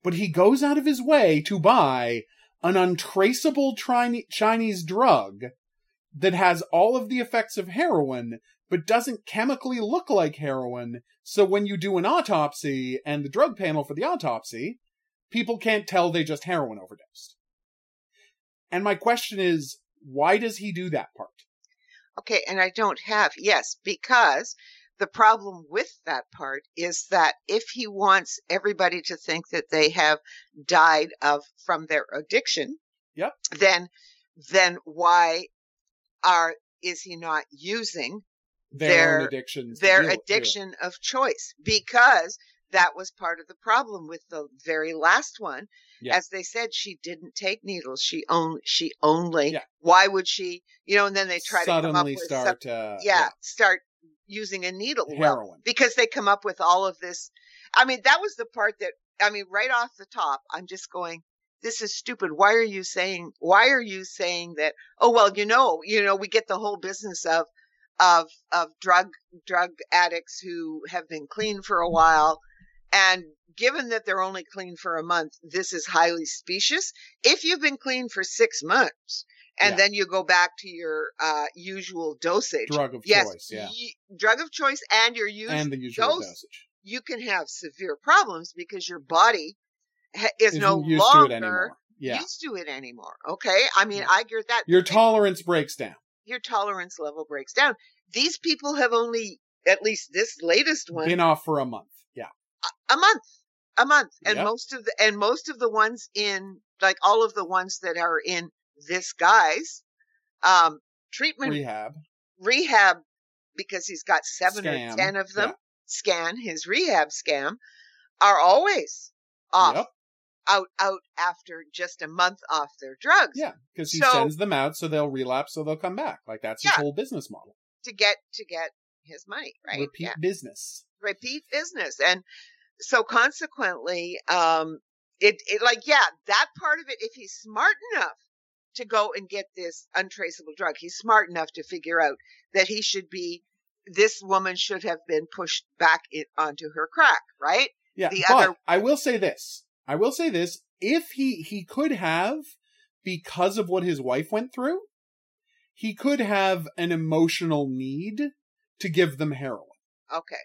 But he goes out of his way to buy an untraceable Chinese drug that has all of the effects of heroin, but doesn't chemically look like heroin. So when you do an autopsy and the drug panel for the autopsy, people can't tell they just heroin overdosed. And my question is, why does he do that part? Okay, and I don't have, yes, because the problem with that part is that if he wants everybody to think that they have died of from their addiction, Yep. then then why are is he not using Their, Their- addictions. their deal with- addiction of choice? Because that was part of the problem with the very last one. Yeah. As they said, she didn't take needles. She only she only Yeah. why would she you know, and then they try to come up suddenly with some- start uh, yeah, start using a needle. Well, heroin. because they come up with all of this. I mean, that was the part that, I mean, right off the top, I'm just going, this is stupid. Why are you saying, why are you saying that? Oh, well, you know, you know, we get the whole business of, of of drug drug addicts who have been clean for a while and given that they're only clean for a month this is highly specious if you've been clean for 6 months and Yeah. then you go back to your uh, usual dosage Drug of yes choice, yeah. ye- drug of choice and your usual and the usual dose dosage. you can have severe problems because your body ha- is Isn't no used longer to it anymore. Yeah. used to it anymore. Okay. I mean, Yeah. I get that. Your tolerance breaks down. Your tolerance level breaks down. These people have only, at least this latest one, Been off for a month. Yeah. a month, a month, and Yep. most of the and most of the ones in like all of the ones that are in this guy's um treatment Rehab. rehab because he's got seven Scam. or ten of them Yeah. scan his rehab scam are always off Yep. Out out after just a month off their drugs Yeah. Because he So- sends them out so they'll relapse so they'll come back. Like that's his Yeah. whole business model. to get to get his money right Repeat yeah business. repeat business and so consequently um it, it like yeah that part of it if he's smart enough to go and get this untraceable drug he's smart enough to figure out that he should be this woman should have been pushed back it onto her crack right Yeah. The but other- I will say this. I will say this. If he he could have, because of what his wife went through, he could have an emotional need to give them heroin. okay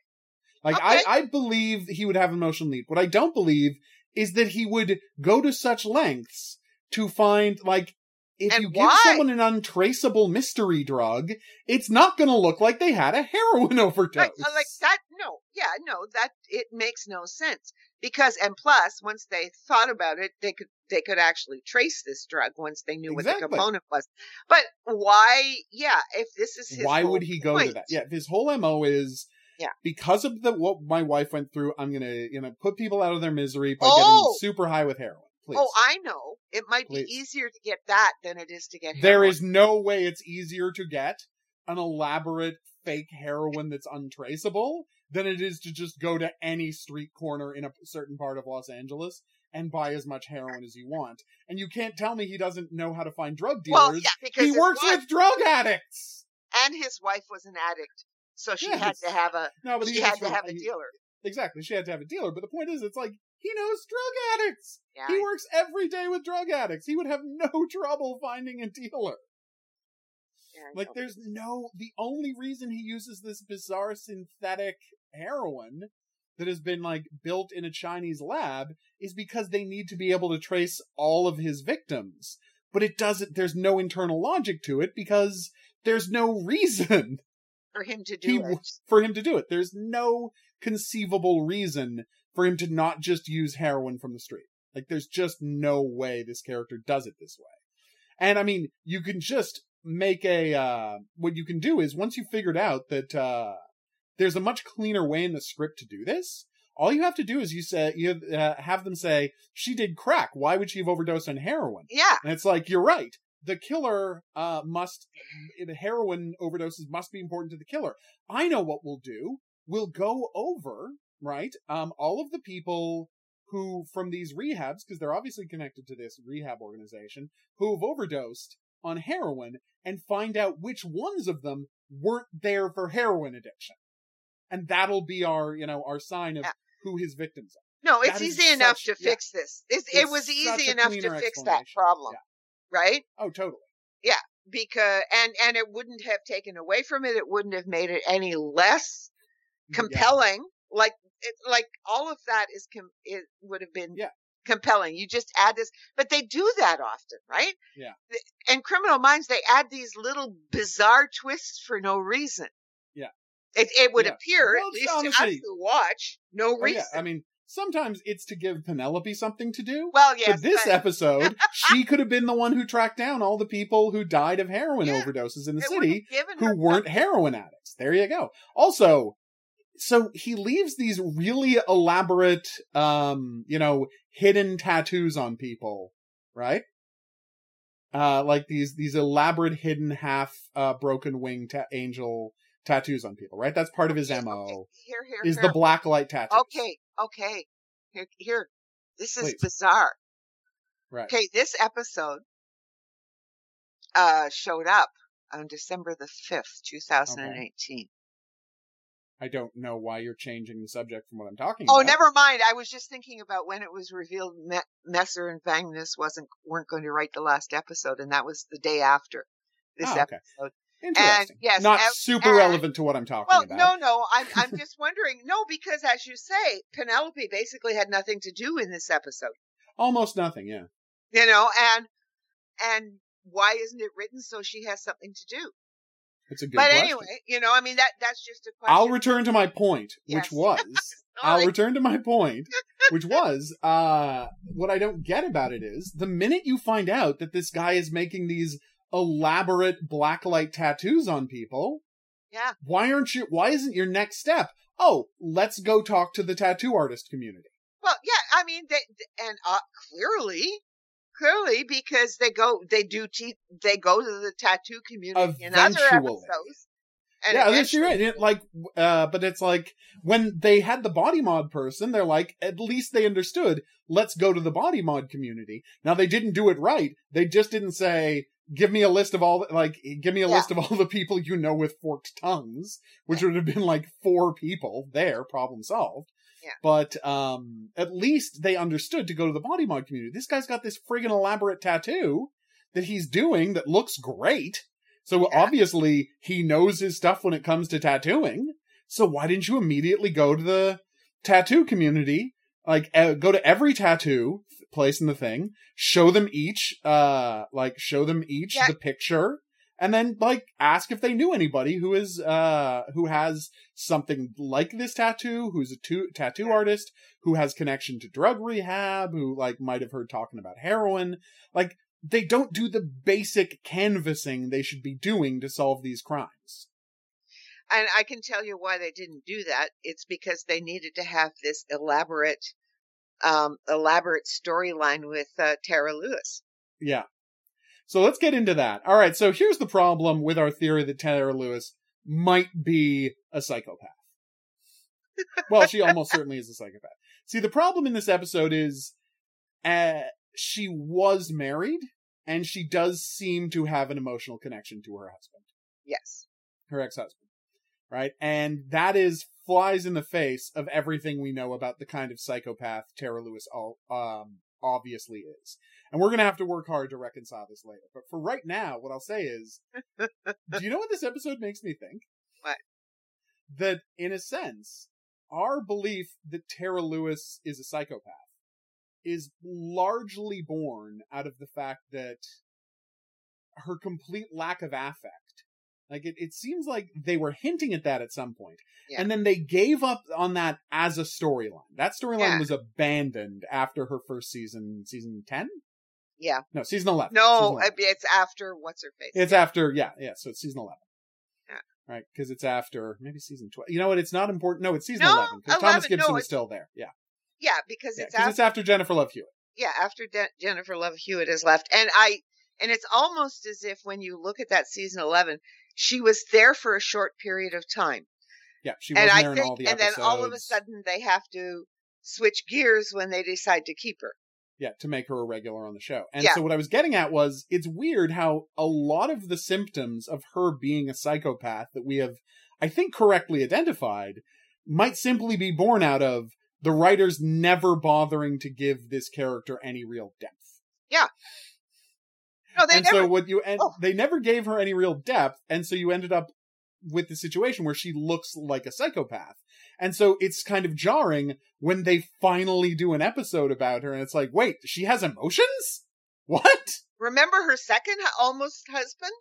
Like Okay. I, I believe he would have emotional need. What I don't believe is that he would go to such lengths to find like if And you give someone an untraceable mystery drug, it's not going to look like they had a heroin overdose. Like, uh, like that, no, yeah, no, that it makes no sense because, and plus, once they thought about it, they could they could actually trace this drug once they knew what the component was. But why? Yeah, if this is his Why would he go to that? Yeah, if his whole mo is Yeah. because of the what my wife went through. I'm gonna you know put people out of their misery by Oh! getting super high with heroin. Please. Oh, I know. It might Please. be easier to get that than it is to get. There heroin. is no way it's easier to get an elaborate fake heroin that's untraceable than it is to just go to any street corner in a certain part of Los Angeles and buy as much heroin as you want. And you can't tell me he doesn't know how to find drug dealers. well, yeah, because he works wife, with drug addicts. and his wife was an addict, so she had to have a No, but she he had to have a dealer. Exactly, she had to have a dealer. But the point is, it's like he knows drug addicts. Yeah, He works every day with drug addicts. He would have no trouble finding a dealer. yeah, Like, there's no. The only reason he uses this bizarre synthetic heroin that has been like built in a Chinese lab is because they need to be able to trace all of his victims. But it doesn't. There's no internal logic to it because there's no reason for him to do w- it. for him to do it. There's no conceivable reason for him to not just use heroin from the street. Like there's just no way this character does it this way. And I mean, you can just make a uh what you can do is once you figured out that uh there's a much cleaner way in the script to do this, all you have to do is you say you have, uh, have them say she did crack. Why would she have overdosed on heroin? Yeah, And it's like, you're right. The killer uh, must, the heroin overdoses must be important to the killer. I know what we'll do. We'll go over, right, um, all of the people who, from these rehabs, because they're obviously connected to this rehab organization, who have overdosed on heroin and find out which ones of them weren't there for heroin addiction. And that'll be our, you know, our sign of Yeah. who his victims are. no, it's That easy enough such- to yeah. fix this. It's, it was easy enough to fix that problem, right? Oh, totally. Yeah. Because and and it wouldn't have taken away from it it wouldn't have made it any less Yeah. compelling like it, like all of that is com- it would have been Yeah. compelling you just add this but they do that often right Yeah. In criminal minds they add these little bizarre twists for no reason Yeah. it, it would Yeah. appear Well, at least to us who watch no Oh, reason yeah. I mean, sometimes it's to give Penelope something to do. well yes but this but episode, she could have been the one who tracked down all the people who died of heroin Yeah. overdoses in the it city who weren't heroin addicts. There you go. Also, so he leaves these really elaborate, um, you know, hidden tattoos on people, right? Uh, like these, these elaborate hidden half, uh, broken wing ta- angel tattoos on people, right? That's part of his Okay, MO. okay. here here Is here. the black light tattoos. Okay, okay. Here, here. This is Please. bizarre. Right. Okay, this episode uh showed up on December the 5th, 2018. I don't know why you're changing the subject from what I'm talking Oh, about. Oh, never mind. I was just thinking about when it was revealed Me- Messer and Vangsness wasn't weren't going to write the last episode, and that was the day after this Oh, okay. episode. Interesting. yes, Not and- super and- relevant to what I'm talking Well, about. no, no. I'm I'm just wondering. No, because as you say, Penelope basically had nothing to do in this episode. Almost nothing, yeah. You know, and and why isn't it written so she has something to do? It's a good but question. anyway, you know, I mean that that's just a question. I'll return to my point, Yes. which was I'll return to my point, which was uh what I don't get about it is the minute you find out that this guy is making these elaborate blacklight tattoos on people, yeah. why aren't you why isn't your next step? Oh, let's go talk to the tattoo artist community. Well, yeah, I mean, they, and uh, clearly, clearly, because they go, they do, te- they go to the tattoo community in other episodes. And yeah, that's you're right. It, like, uh, but it's like when they had the body mod person, they're like, at least they understood. Let's go to the body mod community. Now they didn't do it right. They just didn't say, "Give me a list of all, the, like, give me a Yeah. list of all the people you know with forked tongues," which would have been like four people. There, problem solved. Yeah. But um, at least they understood to go to the body mod community. This guy's got this friggin' elaborate tattoo that he's doing that looks great. So Yeah. obviously he knows his stuff when it comes to tattooing. So why didn't you immediately go to the tattoo community? Like uh, go to every tattoo place in the thing, show them each, uh, like show them each Yeah. the picture, and then like ask if they knew anybody who is uh who has something like this tattoo, who's a tattoo artist, who has connection to drug rehab, who like might have heard talking about heroin. Like they don't do the basic canvassing they should be doing to solve these crimes. and I can tell you why they didn't do that. It's because they needed to have this elaborate, um, elaborate storyline with uh, Tara Lewis. Yeah. So let's get into that. All right. So here's the problem with our theory that Tara Lewis might be a psychopath. well, she almost certainly is a psychopath. See, the problem in this episode is uh, she was married and she does seem to have an emotional connection to her husband, Yes. her ex-husband. Right? And that is flies in the face of everything we know about the kind of psychopath Tara Lewis um, obviously is. And we're going to have to work hard to reconcile this later. But for right now, what I'll say is, do you know what this episode makes me think? What? That in a sense, our belief that Tara Lewis is a psychopath is largely born out of the fact that her complete lack of affect. Like it, it seems like they were hinting at that at some point. Yeah. And then they gave up on that as a storyline. That storyline Yeah. was abandoned after her first season, season 10? Yeah. No, season 11. No, Season 11. it's after what's her face. It's after, yeah, yeah, so it's season 11. Yeah. Right, because it's after, maybe season 12. You know what, it's not important. No, it's season No, 11, because Thomas Gibson no, it's- still there. Yeah, yeah, because yeah, after. it's after Jennifer Love Hewitt. yeah, after De- Jennifer Love Hewitt has left, and I, and it's almost as if when you look at that season eleven, she was there for a short period of time, Yeah, she and I there in think, all the and then all of a sudden they have to switch gears when they decide to keep her. Yeah, to make her a regular on the show. And Yeah. so what I was getting at was it's weird how a lot of the symptoms of her being a psychopath that we have, I think, correctly identified might simply be born out of the writers never bothering to give this character any real depth. No, they and never. so what you and Oh. they never gave her any real depth, and so you ended up with the situation where she looks like a psychopath. And so it's kind of jarring when they finally do an episode about her, and it's like, wait, she has emotions? What? remember her second almost husband?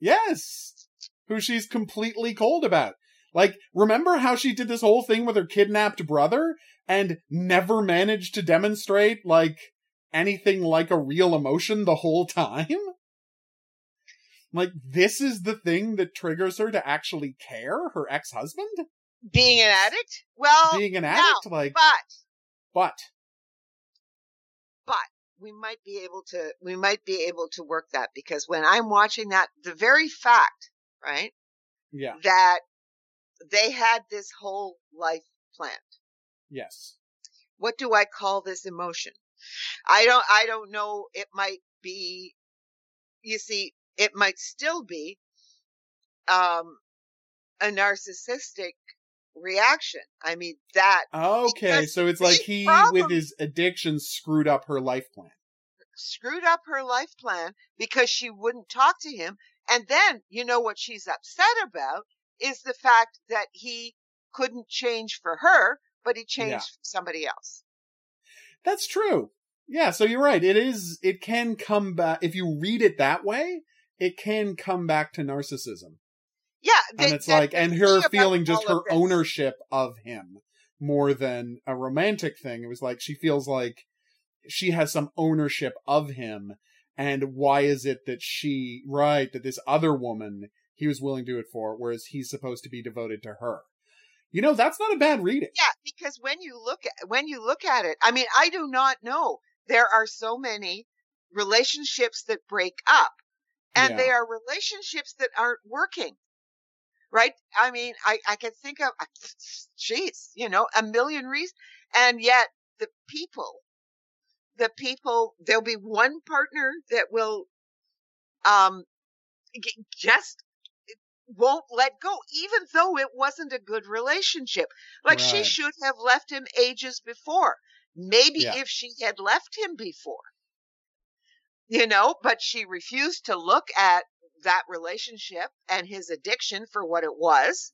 Yes. Who she's completely cold about. Like, remember how she did this whole thing with her kidnapped brother and never managed to demonstrate, like, anything like a real emotion the whole time? Like, this is the thing that triggers her to actually care? Her ex husband? Being an addict? Well, Being an addict? Like, But. but but. we might be able to we might be able to work that because when I'm watching that, the very fact, right, Yeah, that they had this whole life planned. yes. What do I call this emotion? I don't I don't know. It might be you see, it might still be um, a narcissistic reaction. I mean, that Okay, so it's like he, problem- with his addiction, screwed up her life plan. screwed up her life plan because she wouldn't talk to him. And then, you know what she's upset about is the fact that he couldn't change for her, but he changed Yeah. for somebody else. That's true. Yeah, so you're right. It is, it can come back, if you read it that way, it can come back to narcissism. Yeah. And it's like, and her feeling just her of ownership of him more than a romantic thing. It was like, she feels like she has some ownership of him. And why is it that she, right, that this other woman he was willing to do it for, whereas he's supposed to be devoted to her? You know, that's not a bad reading. Yeah, because when you look at when you look at it, I mean, I do not know. There are so many relationships that break up, and Yeah. they are relationships that aren't working. Right? I mean, I I can think of, jeez, you know, a million reasons, and yet the people, the people, there'll be one partner that will, um, g- just won't let go, even though it wasn't a good relationship. Like she should have left him ages before. Maybe Yeah. if she had left him before, you know, but she refused to look at that relationship and his addiction for what it was.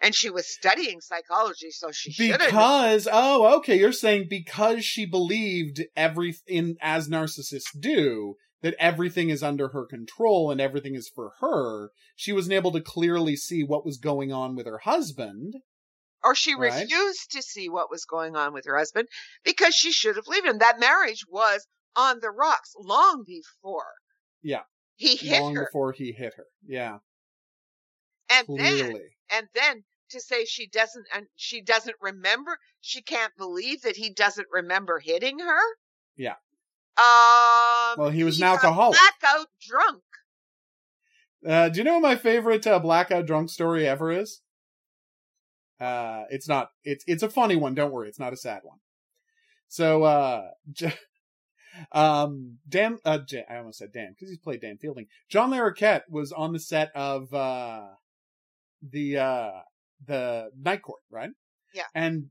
And she was studying psychology, so she. Because oh, okay, you're saying because she believed every in as narcissists do that everything is under her control and everything is for her, she wasn't able to clearly see what was going on with her husband. or she Right. refused to see what was going on with her husband because she should have left him. That marriage was on the rocks long before. Yeah. He hit her. long her. before he hit her. Yeah, and then clearly. and then to say she doesn't and she doesn't remember she can't believe that he doesn't remember hitting her Yeah. Um Well, he was an alcoholic. blackout drunk Uh, do you know what my favorite uh, blackout drunk story ever is? Uh, it's not. It's it's a funny one. Don't worry, it's not a sad one. So, uh, J- um, Dan, uh, J- I almost said Dan because he's played Dan Fielding. John Larroquette was on the set of uh, the uh, the Night Court, right? Yeah. And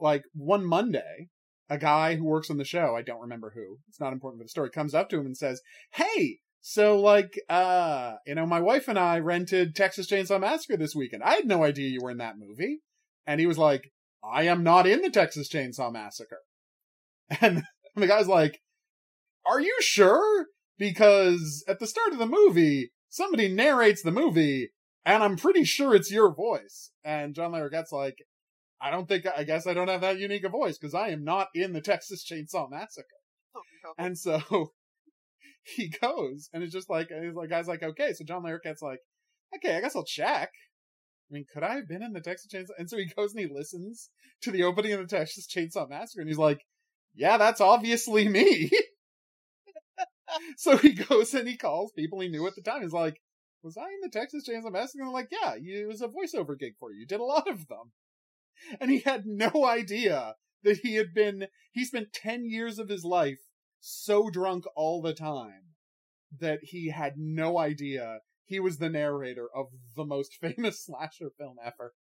like one Monday, a guy who works on the show, I don't remember who, it's not important for the story, comes up to him and says, Hey, so like, uh, you know, my wife and I rented Texas Chainsaw Massacre this weekend. I had no idea you were in that movie. And he was like, I am not in the Texas Chainsaw Massacre. And the guy's like, Are you sure? Because at the start of the movie, somebody narrates the movie, and I'm pretty sure it's your voice. And John Larroquette's like, I don't think, I guess I don't have that unique a voice because I am not in the Texas Chainsaw Massacre. Oh, no. And so he goes, and it's just like, and he's like, guy's like, okay. So John Larroquette's like, okay, I guess I'll check. I mean, could I have been in the Texas Chainsaw? And so he goes and he listens to the opening of the Texas Chainsaw Massacre, and he's like, yeah, that's obviously me. so he goes and he calls people he knew at the time. He's like, was I in the Texas Chainsaw Massacre? And they're like, yeah, you, it was a voiceover gig for you. You did a lot of them. And he had no idea that he had been, he spent 10 years of his life so drunk all the time that he had no idea he was the narrator of the most famous slasher film ever.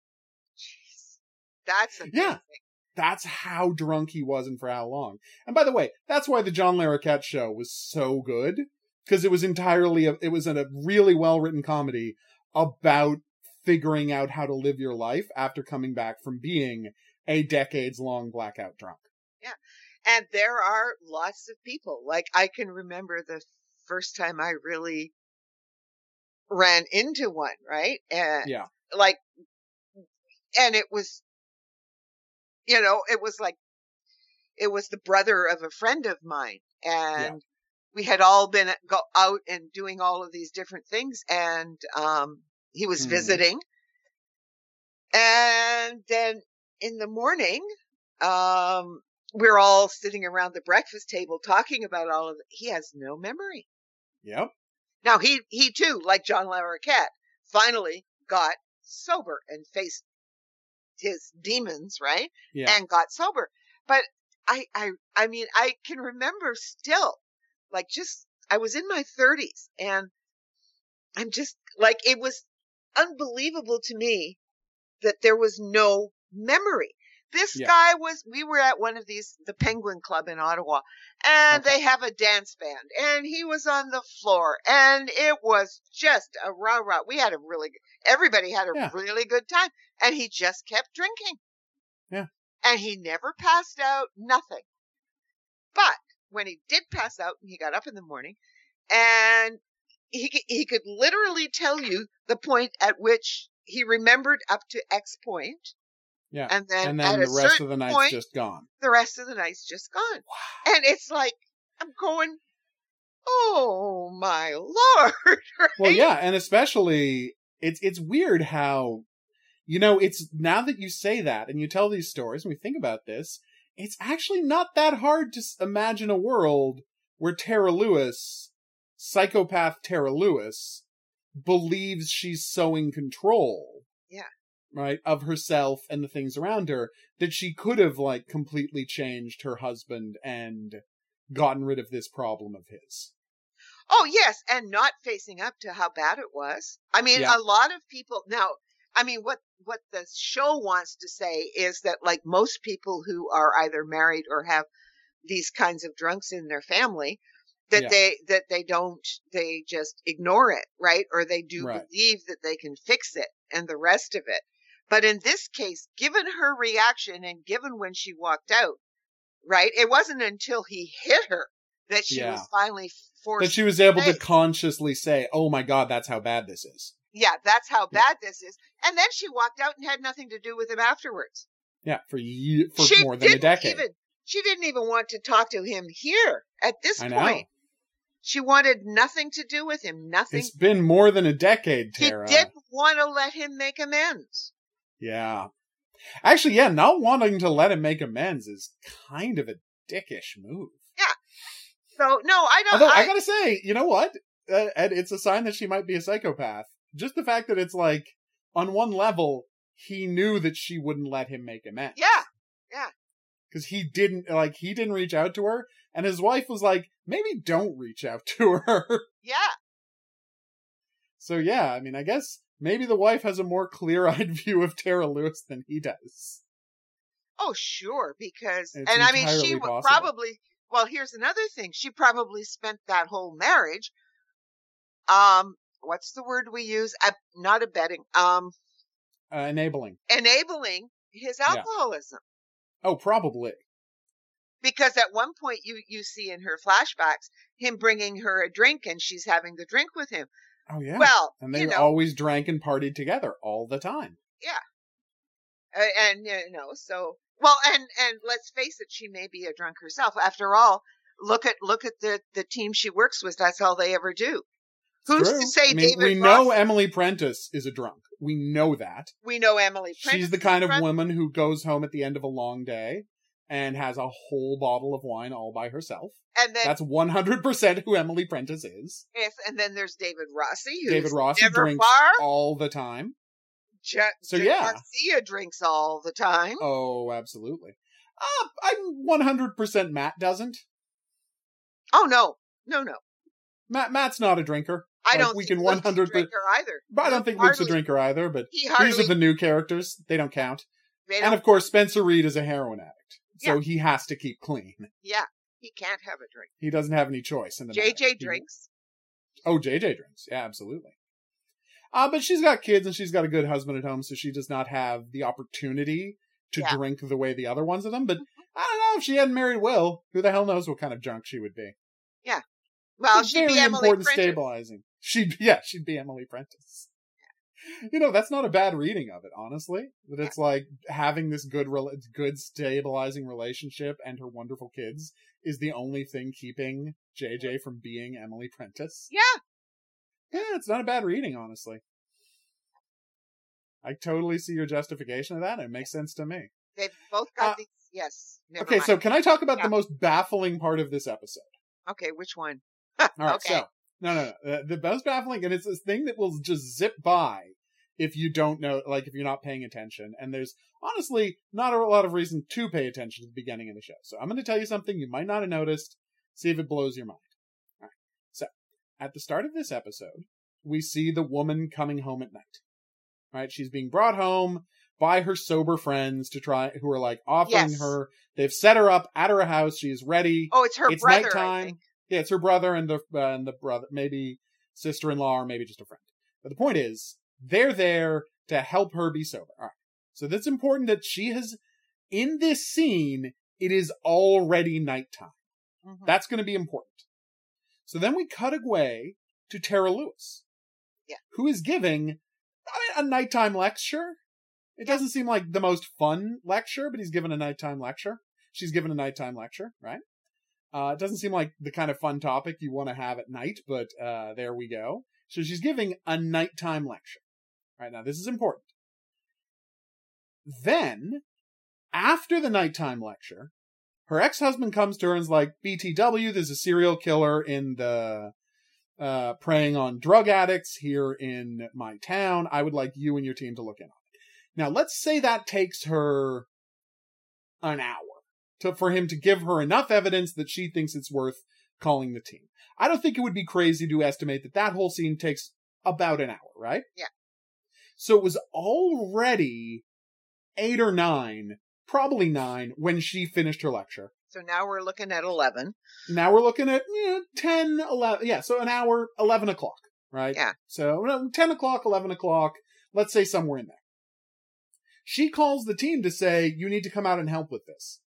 Jeez. that's amazing. Yeah. That's how drunk he was and for how long. And by the way, that's why the John Larroquette show was so good because it was entirely a, it was a really well written comedy about figuring out how to live your life after coming back from being a decades long blackout drunk. Yeah. And there are lots of people like i can remember the first time i really ran into one right and Yeah. like and it was you know it was like it was the brother of a friend of mine and we had all been go out and doing all of these different things and um he was Mhm. visiting and then in the morning um we're all sitting around the breakfast table talking about all of it he has no memory Yep. now he he too, like John Larroquette, finally got sober and faced his demons, right? Yeah. And got sober. But I I I mean I can remember still, like just I was in my thirties and I'm just like it was unbelievable to me that there was no memory. This Yeah. guy was, we were at one of these, the Penguin Club in Ottawa, and Okay. they have a dance band, and he was on the floor, and it was just a rah rah. We had a really, everybody had a Yeah. really good time, and he just kept drinking. Yeah. And he never passed out, nothing. But when he did pass out, he got up in the morning, and he he could literally tell you the point at which he remembered up to X point, Yeah. and then, and at then a the rest certain of the night's point, just gone. the rest of the night's just gone. Wow. And it's like I'm going, oh my lord! right? Well, yeah, and especially it's it's weird how you know it's now that you say that and you tell these stories and we think about this, it's actually not that hard to s- imagine a world where Tara Lewis, psychopath Tara Lewis, believes she's so in control. Yeah. Right, of herself and the things around her that she could have like completely changed her husband and gotten rid of this problem of his. Oh yes, and not facing up to how bad it was. I mean, Yeah. a lot of people now. I mean, what what the show wants to say is that like most people who are either married or have these kinds of drunks in their family, that Yeah. they that they don't they just ignore it, right? Or they do Right. believe that they can fix it and the rest of it. But in this case, given her reaction and given when she walked out, right? It wasn't until he hit her that she Yeah. was finally forced that she was able to consciously say, "Oh my god, that's how bad this is." yeah, that's how Yeah. bad this is. And then she walked out and had nothing to do with him afterwards. Yeah, for ye- for she more than a didn't decade. even she didn't even want to talk to him here at this I know. She wanted nothing to do with him. Nothing. It's been more than a decade, He Tara. didn't want to let him make amends. Yeah. Actually, yeah, not wanting to let him make amends is kind of a dickish move. Yeah. So no, I don't. Although I, I, gotta say, you know what? Uh, and it's a sign that she might be a psychopath. Just the fact that it's like, on one level, he knew that she wouldn't let him make amends. Yeah. Yeah, Because he didn't, like, he didn't reach out to her, and his wife was like, maybe don't reach out to her. yeah. So yeah, I mean, I guess maybe the wife has a more clear-eyed view of Tara Lewis than he does. Oh, sure, because It's and I mean, she possible. probably. Well, here's another thing. She probably spent that whole marriage. Um, what's the word we use? Uh, not abetting. Um, Uh, enabling. enabling his Yeah. alcoholism. Oh, probably. Because at one point you you see in her flashbacks him bringing her a drink and she's having the drink with him. Oh yeah. Well, and they you know, always drank and partied together all the time. Yeah. and you know, so well, and and let's face it, she may be a drunk herself. After all, look at look at the the team she works with. That's all they ever do. Who's True. to say I mean, David we Ross? know Emily Prentiss is a drunk. We know that. we know Emily. Prentiss She's the kind of woman who goes home at the end of a long day and has a whole bottle of wine all by herself. and then That's 100% who Emily Prentiss is. if, and then there's David Rossi, who's David Rossi drinks far. all the time. Ja- So, Ja- yeah. Garcia drinks all the time. Oh, absolutely. Uh, I'm 100% Matt doesn't. Oh no, no, no. Matt Matt's not a drinker. I Like, don't we think can Luke's 100 drinker either. But I don't think Luke's a drinker either, but He these are the new characters. They don't count. they And don't, of course, Spencer Reid is a heroin addict. So Yeah. he has to keep clean. yeah, he can't have a drink. He doesn't have any choice in the matter. JJ He- drinks. Oh, JJ drinks. Yeah, absolutely. Uh, but she's got kids and she's got a good husband at home, so she does not have the opportunity to Yeah. drink the way the other ones of them. But I don't know if she hadn't married Will, who the hell knows what kind of drunk she would be. Yeah. Well, she'd be Emily important Prentiss. stabilizing. She'd yeah, she'd be Emily Prentiss. You know, that's not a bad reading of it, honestly. That it's like having this good, good stabilizing relationship and her wonderful kids is the only thing keeping JJ from being Emily Prentiss. Yeah, Yeah, it's not a bad reading, honestly. I totally see your justification of that. It makes sense to me. they've both got Uh, these. Yes. Okay, mind. so can I talk about Yeah. the most baffling part of this episode? okay, which one? All right, Okay. so no, no, no. Uh, the most baffling, and it's this thing that will just zip by if you don't know, like if you're not paying attention. And there's honestly not a lot of reason to pay attention to the beginning of the show. So I'm going to tell you something you might not have noticed. See if it blows your mind. All right. So at the start of this episode, we see the woman coming home at night. Right? She's being brought home by her sober friends to try who are like offering Yes. her. They've set her up at her house. She's ready. Oh, it's her it's brother. Nighttime. Yeah, it's her brother and the uh, and the brother, maybe sister-in-law or maybe just a friend. But the point is, they're there to help her be sober. All right. So that's important that she has in this scene. It is already nighttime. Mhm. That's going to be important. So then we cut away to Tara Lewis. Yeah. Who is giving a, a nighttime lecture. It Yeah. doesn't seem like the most fun lecture, but he's given a nighttime lecture. She's given a nighttime lecture, right? Uh, it doesn't seem like the kind of fun topic you want to have at night, but uh, there we go. So she's giving a nighttime lecture. Right now, this is important. Then, after the nighttime lecture, her ex-husband comes to her and is like, BTW, there's a serial killer in the, uh, preying on drug addicts here in my town. I would like you and your team to look in on it. Now, let's say that takes her an hour to, for him to give her enough evidence that she thinks it's worth calling the team. I don't think it would be crazy to estimate that that whole scene takes about an hour, right? Yeah. So it was already eight or nine, probably nine, when she finished her lecture. So now we're looking at 11. Now we're looking at you know, 10, 11, yeah, so an hour, 11 o'clock, right? Yeah. So 10 o'clock, 11 o'clock, let's say somewhere in there. She calls the team to say, you need to come out and help with this.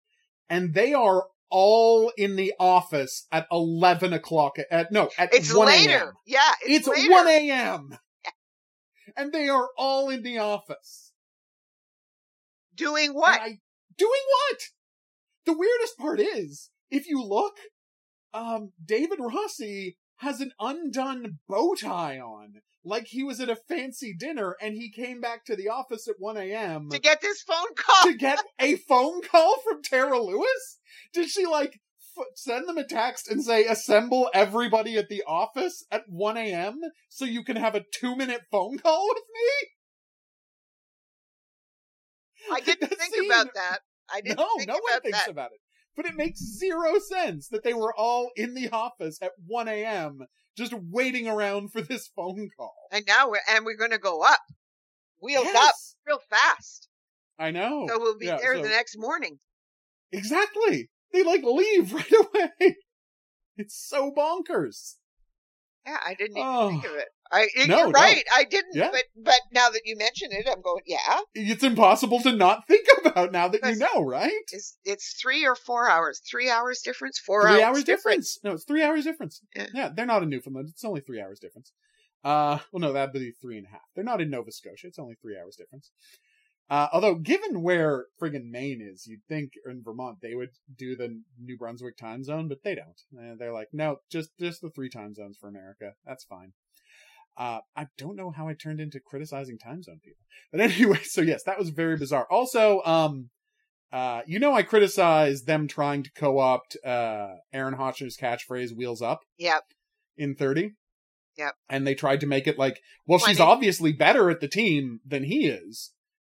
And they are all in the office at 11 o'clock, at, no, at It's 1 later. Yeah, it's, It's later. 1 a.m. yeah. And they are all in the office. Doing what? I, doing what? The weirdest part is, if you look, um, David Rossi has an undone bow tie on, like he was at a fancy dinner and he came back to the office at 1 a.m. to get this phone call. to get a phone call from Tara Lewis? Did she like f- send them a text and say, assemble everybody at the office at 1 a.m. so you can have a two minute phone call with me? I didn't That think scene- about that. I didn't no, no one thinks that. about it. But it makes zero sense that they were all in the office at 1 a.m. just waiting around for this phone call. And now we're and we're to go up, wheels up real fast. I know. So we'll be Yeah, there so- the next morning. Exactly. They like leave right away. It's so bonkers. Yeah, I didn't even Oh. think of it. I No, you're no. right. I didn't. Yeah. But but now that you mention it, I'm going. Yeah, It's impossible to not think about now that you know, right? it's it's three or four hours. Three hours difference. Four three hours, hours difference. No, it's three hours difference. Yeah. Yeah, they're not in Newfoundland. It's only three hours difference. Uh, well, no, that'd be three and a half. They're not in Nova Scotia. It's only three hours difference. Uh, although, given where friggin' Maine is, you'd think in Vermont they would do the New Brunswick time zone, but they don't. Uh, they're like, no, just just the three time zones for America. That's fine. Uh, I don't know how I turned into criticizing time zone people, but anyway. So yes, that was very bizarre. Also, um, uh, you know, I criticized them trying to co-opt uh Aaron Hotchner's catchphrase "Wheels Up." Yep. in 30. Yep. And they tried to make it like, well, she's obviously better at the team than he is.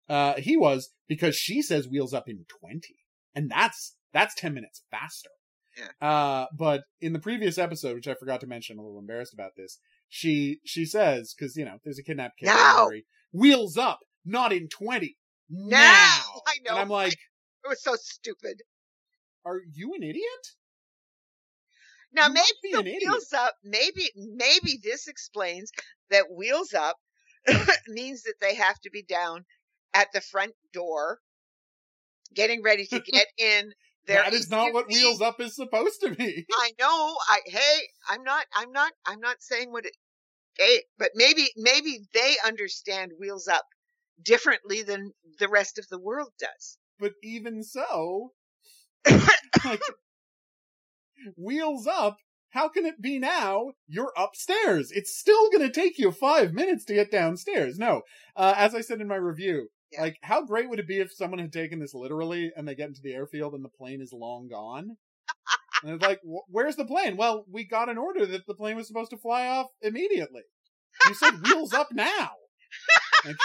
Uh, he was because she says wheels up in 20. And that's, that's 10 minutes faster. Yeah. Uh, but in the previous episode, which I forgot to mention, I'm a little embarrassed about this. She, she says, cause you know, there's a kidnapped kid. Now. Wheels up, not in 20. Now. I know. And I'm like, It was so stupid. are you an idiot? Now You maybe the wheels up. Maybe maybe this explains that wheels up means that they have to be down at the front door, getting ready to get in. Their that is not what wheels up is supposed to be. I know. I hey, I'm not. I'm not. I'm not saying what it. Hey, but maybe maybe they understand wheels up differently than the rest of the world does. but even so, like, wheels up. How can it be now? You're upstairs. It's still going to take you five minutes to get downstairs. No, uh, as I said in my review, Yeah. like, how great would it be if someone had taken this literally and they get into the airfield and the plane is long gone? And it's like, "Wh- where's the plane? Well, we got an order that the plane was supposed to fly off immediately. You said wheels up now. Like,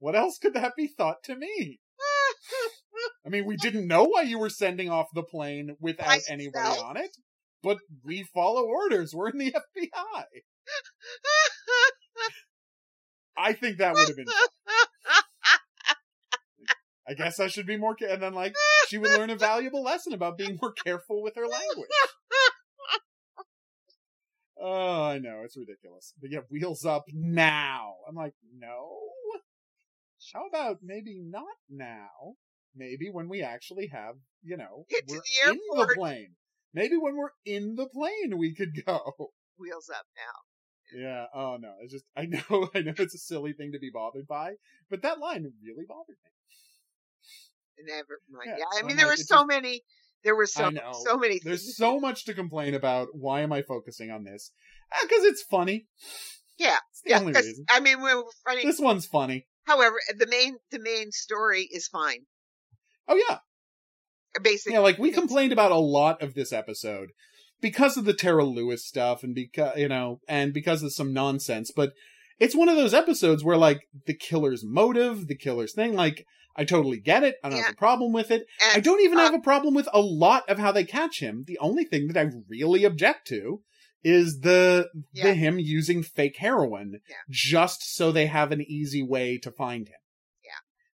what else could that be thought to me? I mean, we didn't know why you were sending off the plane without anybody Myself. on it, but we follow orders. We're in the FBI. I think that would have been. fun. I guess I should be more. Ca- and then, like, she would learn a valuable lesson about being more careful with her language. Oh, I know it's ridiculous. But yeah, wheels up now. I'm like, no. How about maybe not now? Maybe when we actually have, you know, Get to the in the airport. plane. Maybe when we're in the plane, we could go. Wheels up now. Yeah. Oh no. It's just I know I know it's a silly thing to be bothered by, but that line really bothered me. Never mind. Yeah, Yeah, I mean, there like, were so just- many. There were so so many. There's things. so much to complain about. Why am I focusing on this? Ah, because it's funny. Yeah, It's the yeah. only reason. I mean, we we're funny. This one's funny. However, the main the main story is fine. Oh yeah, uh, Basically, yeah. Like we complained about a lot of this episode because of the Tara Lewis stuff, and because you know, and because of some nonsense. But it's one of those episodes where like the killer's motive, the killer's thing, like. I totally get it. I don't Yeah. have a problem with it. And, I don't even uh, have a problem with a lot of how they catch him. The only thing that I really object to is the Yeah. the him using fake heroin Yeah. just so they have an easy way to find him. Yeah.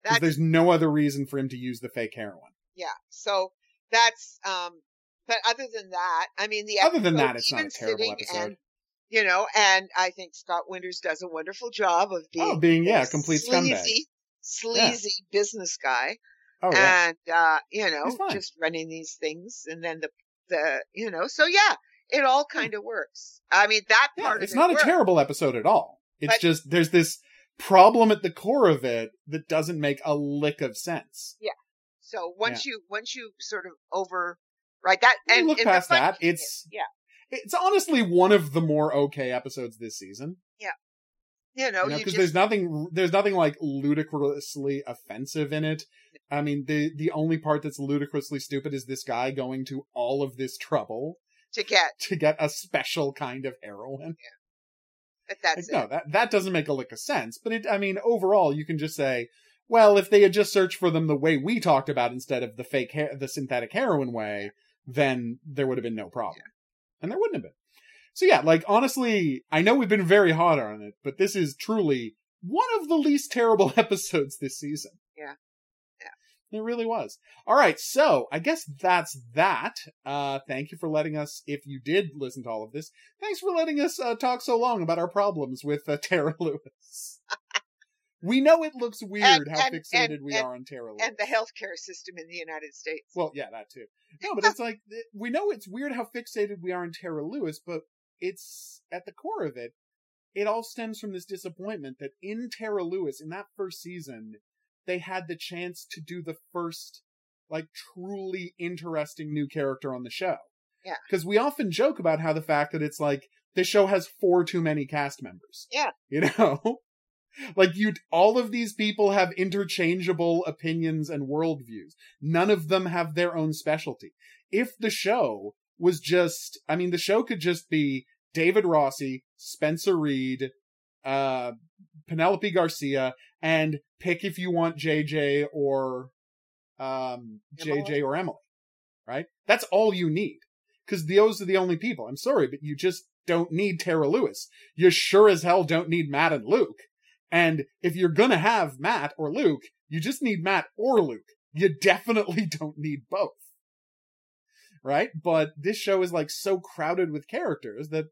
Because there's no other reason for him to use the fake heroin. yeah. So that's um. But other than that, I mean, the Other than that, it's not a terrible episode. And, you know, and I think Scott Winters does a wonderful job of being Oh, being yeah, complete scumbag. Sleazy, sleazy business guy. Oh yeah, and uh, you know, just running these things, and then the the you know, so yeah, it all kind of works. I mean, that yeah. part It's of it not a works. terrible episode at all. It's But- just there's this problem at the core of it that doesn't make a lick of sense. Yeah. So once you once you sort of over right that You and look and past that, it's- is, yeah, It's honestly one of the more okay episodes this season. You know, you know, because just there's nothing, there's nothing like ludicrously offensive in it. I mean, the the only part that's ludicrously stupid is this guy going to all of this trouble to get to get a special kind of heroin. but Like, that's no, that that doesn't make a lick of sense. But it, I mean, overall, you can just say, well, if they had just searched for them the way we talked about instead of the fake, the synthetic heroin way, then there would have been no problem, and there wouldn't have been. So yeah, like honestly, I know we've been very hard on it, but this is truly one of the least terrible episodes this season. Yeah. Yeah. It really was. All right, so I guess that's that. Uh, thank you for letting us, if you did listen to all of this, thanks for letting us uh, talk so long about our problems with uh, Tara Lewis. we know it looks weird And- how and- fixated and- we are on Tara Lewis. and the healthcare system in the United States. Well, yeah, that too. No, but it's like we know it's weird how fixated we are on Tara Lewis, but it's at the core of it. It all stems from this disappointment that in Tara Lewis, in that first season, they had the chance to do the first, like, truly interesting new character on the show. Yeah. Because we often joke about how the fact that it's like this show has four too many cast members. Yeah. You know? like you all of these people have interchangeable opinions and worldviews. None of them have their own specialty. If the show was just I mean the show could just be David Rossi, Spencer Reid, uh Penelope Garcia, and pick if you want JJ or um Emily? JJ or Emily. Right? That's all you need. Because those are the only people. I'm sorry, but you just don't need Tara Lewis. You sure as hell don't need Matt and Luke. And if you're gonna have Matt or Luke, you just need Matt or Luke. You definitely don't need both. Right? But this show is like so crowded with characters that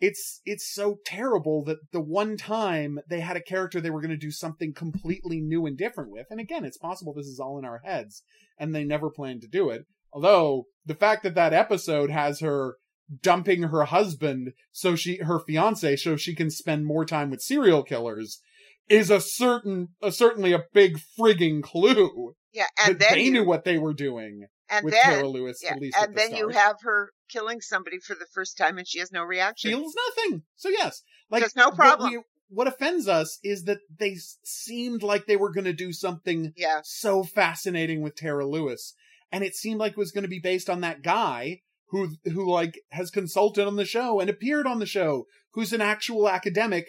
it's it's so terrible that the one time they had a character they were going to do something completely new and different with and again it's possible this is all in our heads and they never planned to do it. Although the fact that that episode has her dumping her husband so she her fiance so she can spend more time with serial killers is a certain a certainly a big frigging clue yeah, and then they you, knew what they were doing and with then Tara Lewis yeah, at least at and the then you have her killing somebody for the first time, and she has no reaction. feels nothing. So yes, like There's no what problem. we- What, offends us is that they seemed like they were going to do something yeah, so fascinating with Tara Lewis, and it seemed like it was going to be based on that guy who who like has consulted on the show and appeared on the show, who's an actual academic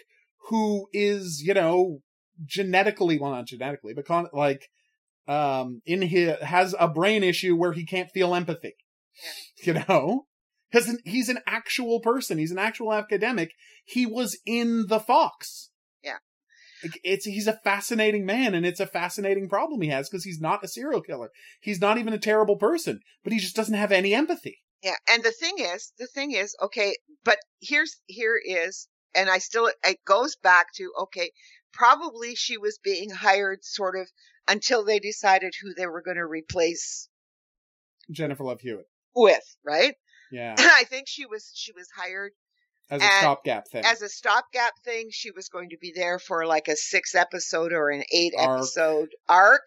who is you know genetically well not genetically but con- like um in his has a brain issue where he can't feel empathy you know because he's an actual person he's an actual academic he was in the fox Yeah. It's he's a fascinating man, and it's a fascinating problem he has because he's not a serial killer. He's not even a terrible person, but he just doesn't have any empathy. Yeah, and the thing is, the thing is, okay, but here's here is, and I still it goes back to okay, probably she was being hired sort of until they decided who they were going to replace Jennifer Love Hewitt. with, right? Yeah, I think she was she was hired as a stopgap thing. as a stopgap thing. She was going to be there for like a six episode or an eight Arc. episode arc.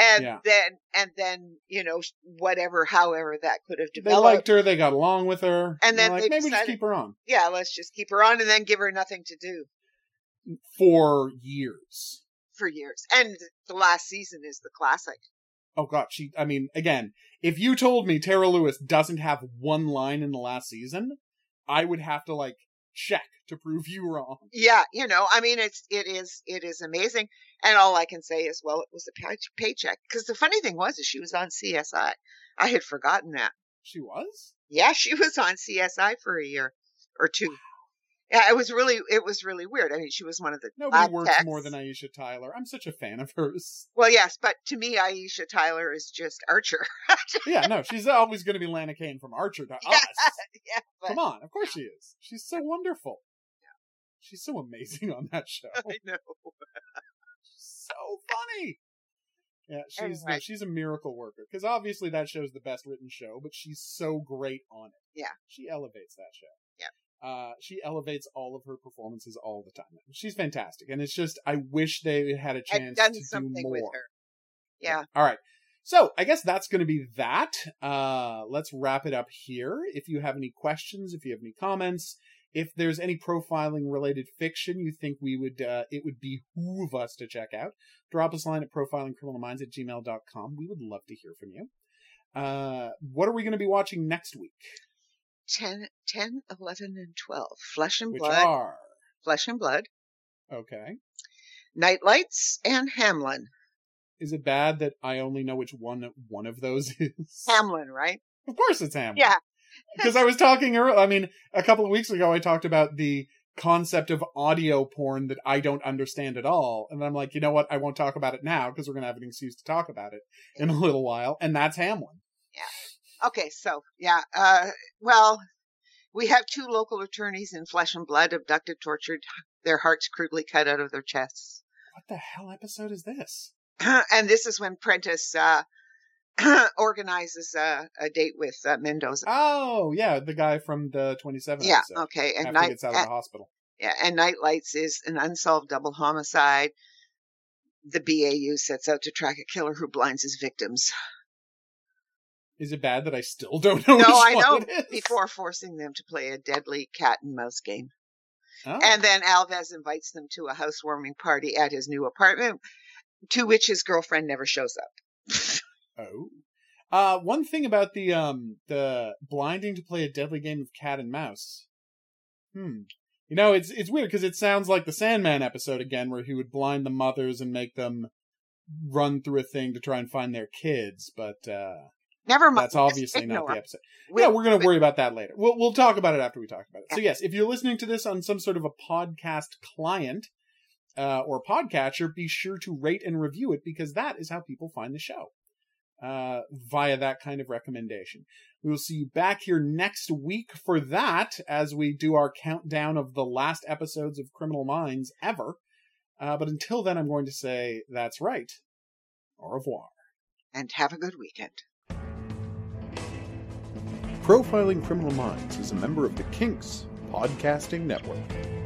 And Yeah. then, and then, you know, whatever, however that could have developed. they liked her. They got along with her. And then like, maybe we just keep her on yeah, let's just keep her on and then give her nothing to do for years. for years. And the last season is the classic. Oh god, she. I mean, again, if you told me Tara Lewis doesn't have one line in the last season, I would have to like check to prove you wrong. Yeah, you know, I mean, it's it is it is amazing, and all I can say is, well, it was a pay- paycheck. Because the funny thing was, is she was on CSI. I had forgotten that. She was. Yeah, she was on CSI for a year or two. Yeah, it was really it was really weird. I mean, she was one of the Nobody lab works more than Aisha Tyler. I'm such a fan of hers. Well, yes, but to me, Aisha Tyler is just Archer. Yeah, no, she's always going to be Lana Kane from Archer to Yeah, us. yeah, but Come on, of course she is. She's so wonderful. She's so amazing on that show. I know. She's so funny. Yeah, she's Anyway. she's a miracle worker because obviously that show's the best written show, but she's so great on it. Yeah. she elevates that show. Yeah. Uh, she elevates all of her performances all the time. She's fantastic, and it's just I wish they had a chance to do more. with her. Yeah. All right. So I guess that's going to be that. Uh, let's wrap it up here. If you have any questions, if you have any comments, if there's any profiling related fiction you think we would, uh, it would behoove us to check out, drop us a line at profilingcriminalminds at gmail.com. We would love to hear from you. Uh, what are we going to be watching next week? 10, 10, 11, and 12. Flesh and Which Blood. are, Flesh and Blood. okay. Night Lights and Hamelin. Is it bad that I only know which one one of those is? Hamelin, right? Of course it's Hamelin. Yeah. because I was talking earlier. I mean, a couple of weeks ago, I talked about the concept of audio porn that I don't understand at all, and I'm like, you know what? I won't talk about it now because we're gonna have an excuse to talk about it in a little while, and that's Hamelin. Okay, so yeah, uh, well, we have two local attorneys in flesh and blood, abducted, tortured, their hearts crudely cut out of their chests. What the hell episode is this? and this is when Prentiss uh, organizes a, a date with uh, Mendoza. Oh, yeah, the guy from the 27 yeah, episode. okay, and night gets out of the hospital. yeah, and Night Lights is an unsolved double homicide. The BAU sets out to track a killer who blinds his victims Is it bad that I still don't know? No, I know, before forcing them to play a deadly cat and mouse game. Oh. And then Alvez invites them to a housewarming party at his new apartment, to which his girlfriend never shows up. Oh. Uh, one thing about the um the blinding to play a deadly game of cat and mouse. Hmm. You know, it's it's weird because it sounds like the Sandman episode again, where he would blind the mothers and make them run through a thing to try and find their kids. But uh Never mind. that's obviously not the episode. We- yeah, we're gonna we- worry about that later. We'll we'll talk about it after we talk about it. So yes, if you're listening to this on some sort of a podcast client uh, or podcatcher, be sure to rate and review it because that is how people find the show uh, via that kind of recommendation. We will see you back here next week for that as we do our countdown of the last episodes of Criminal Minds ever. Uh, but until then, I'm going to say that's right. Au revoir. And have a good weekend. Profiling Criminal Minds is a member of the Kinks Podcasting Network.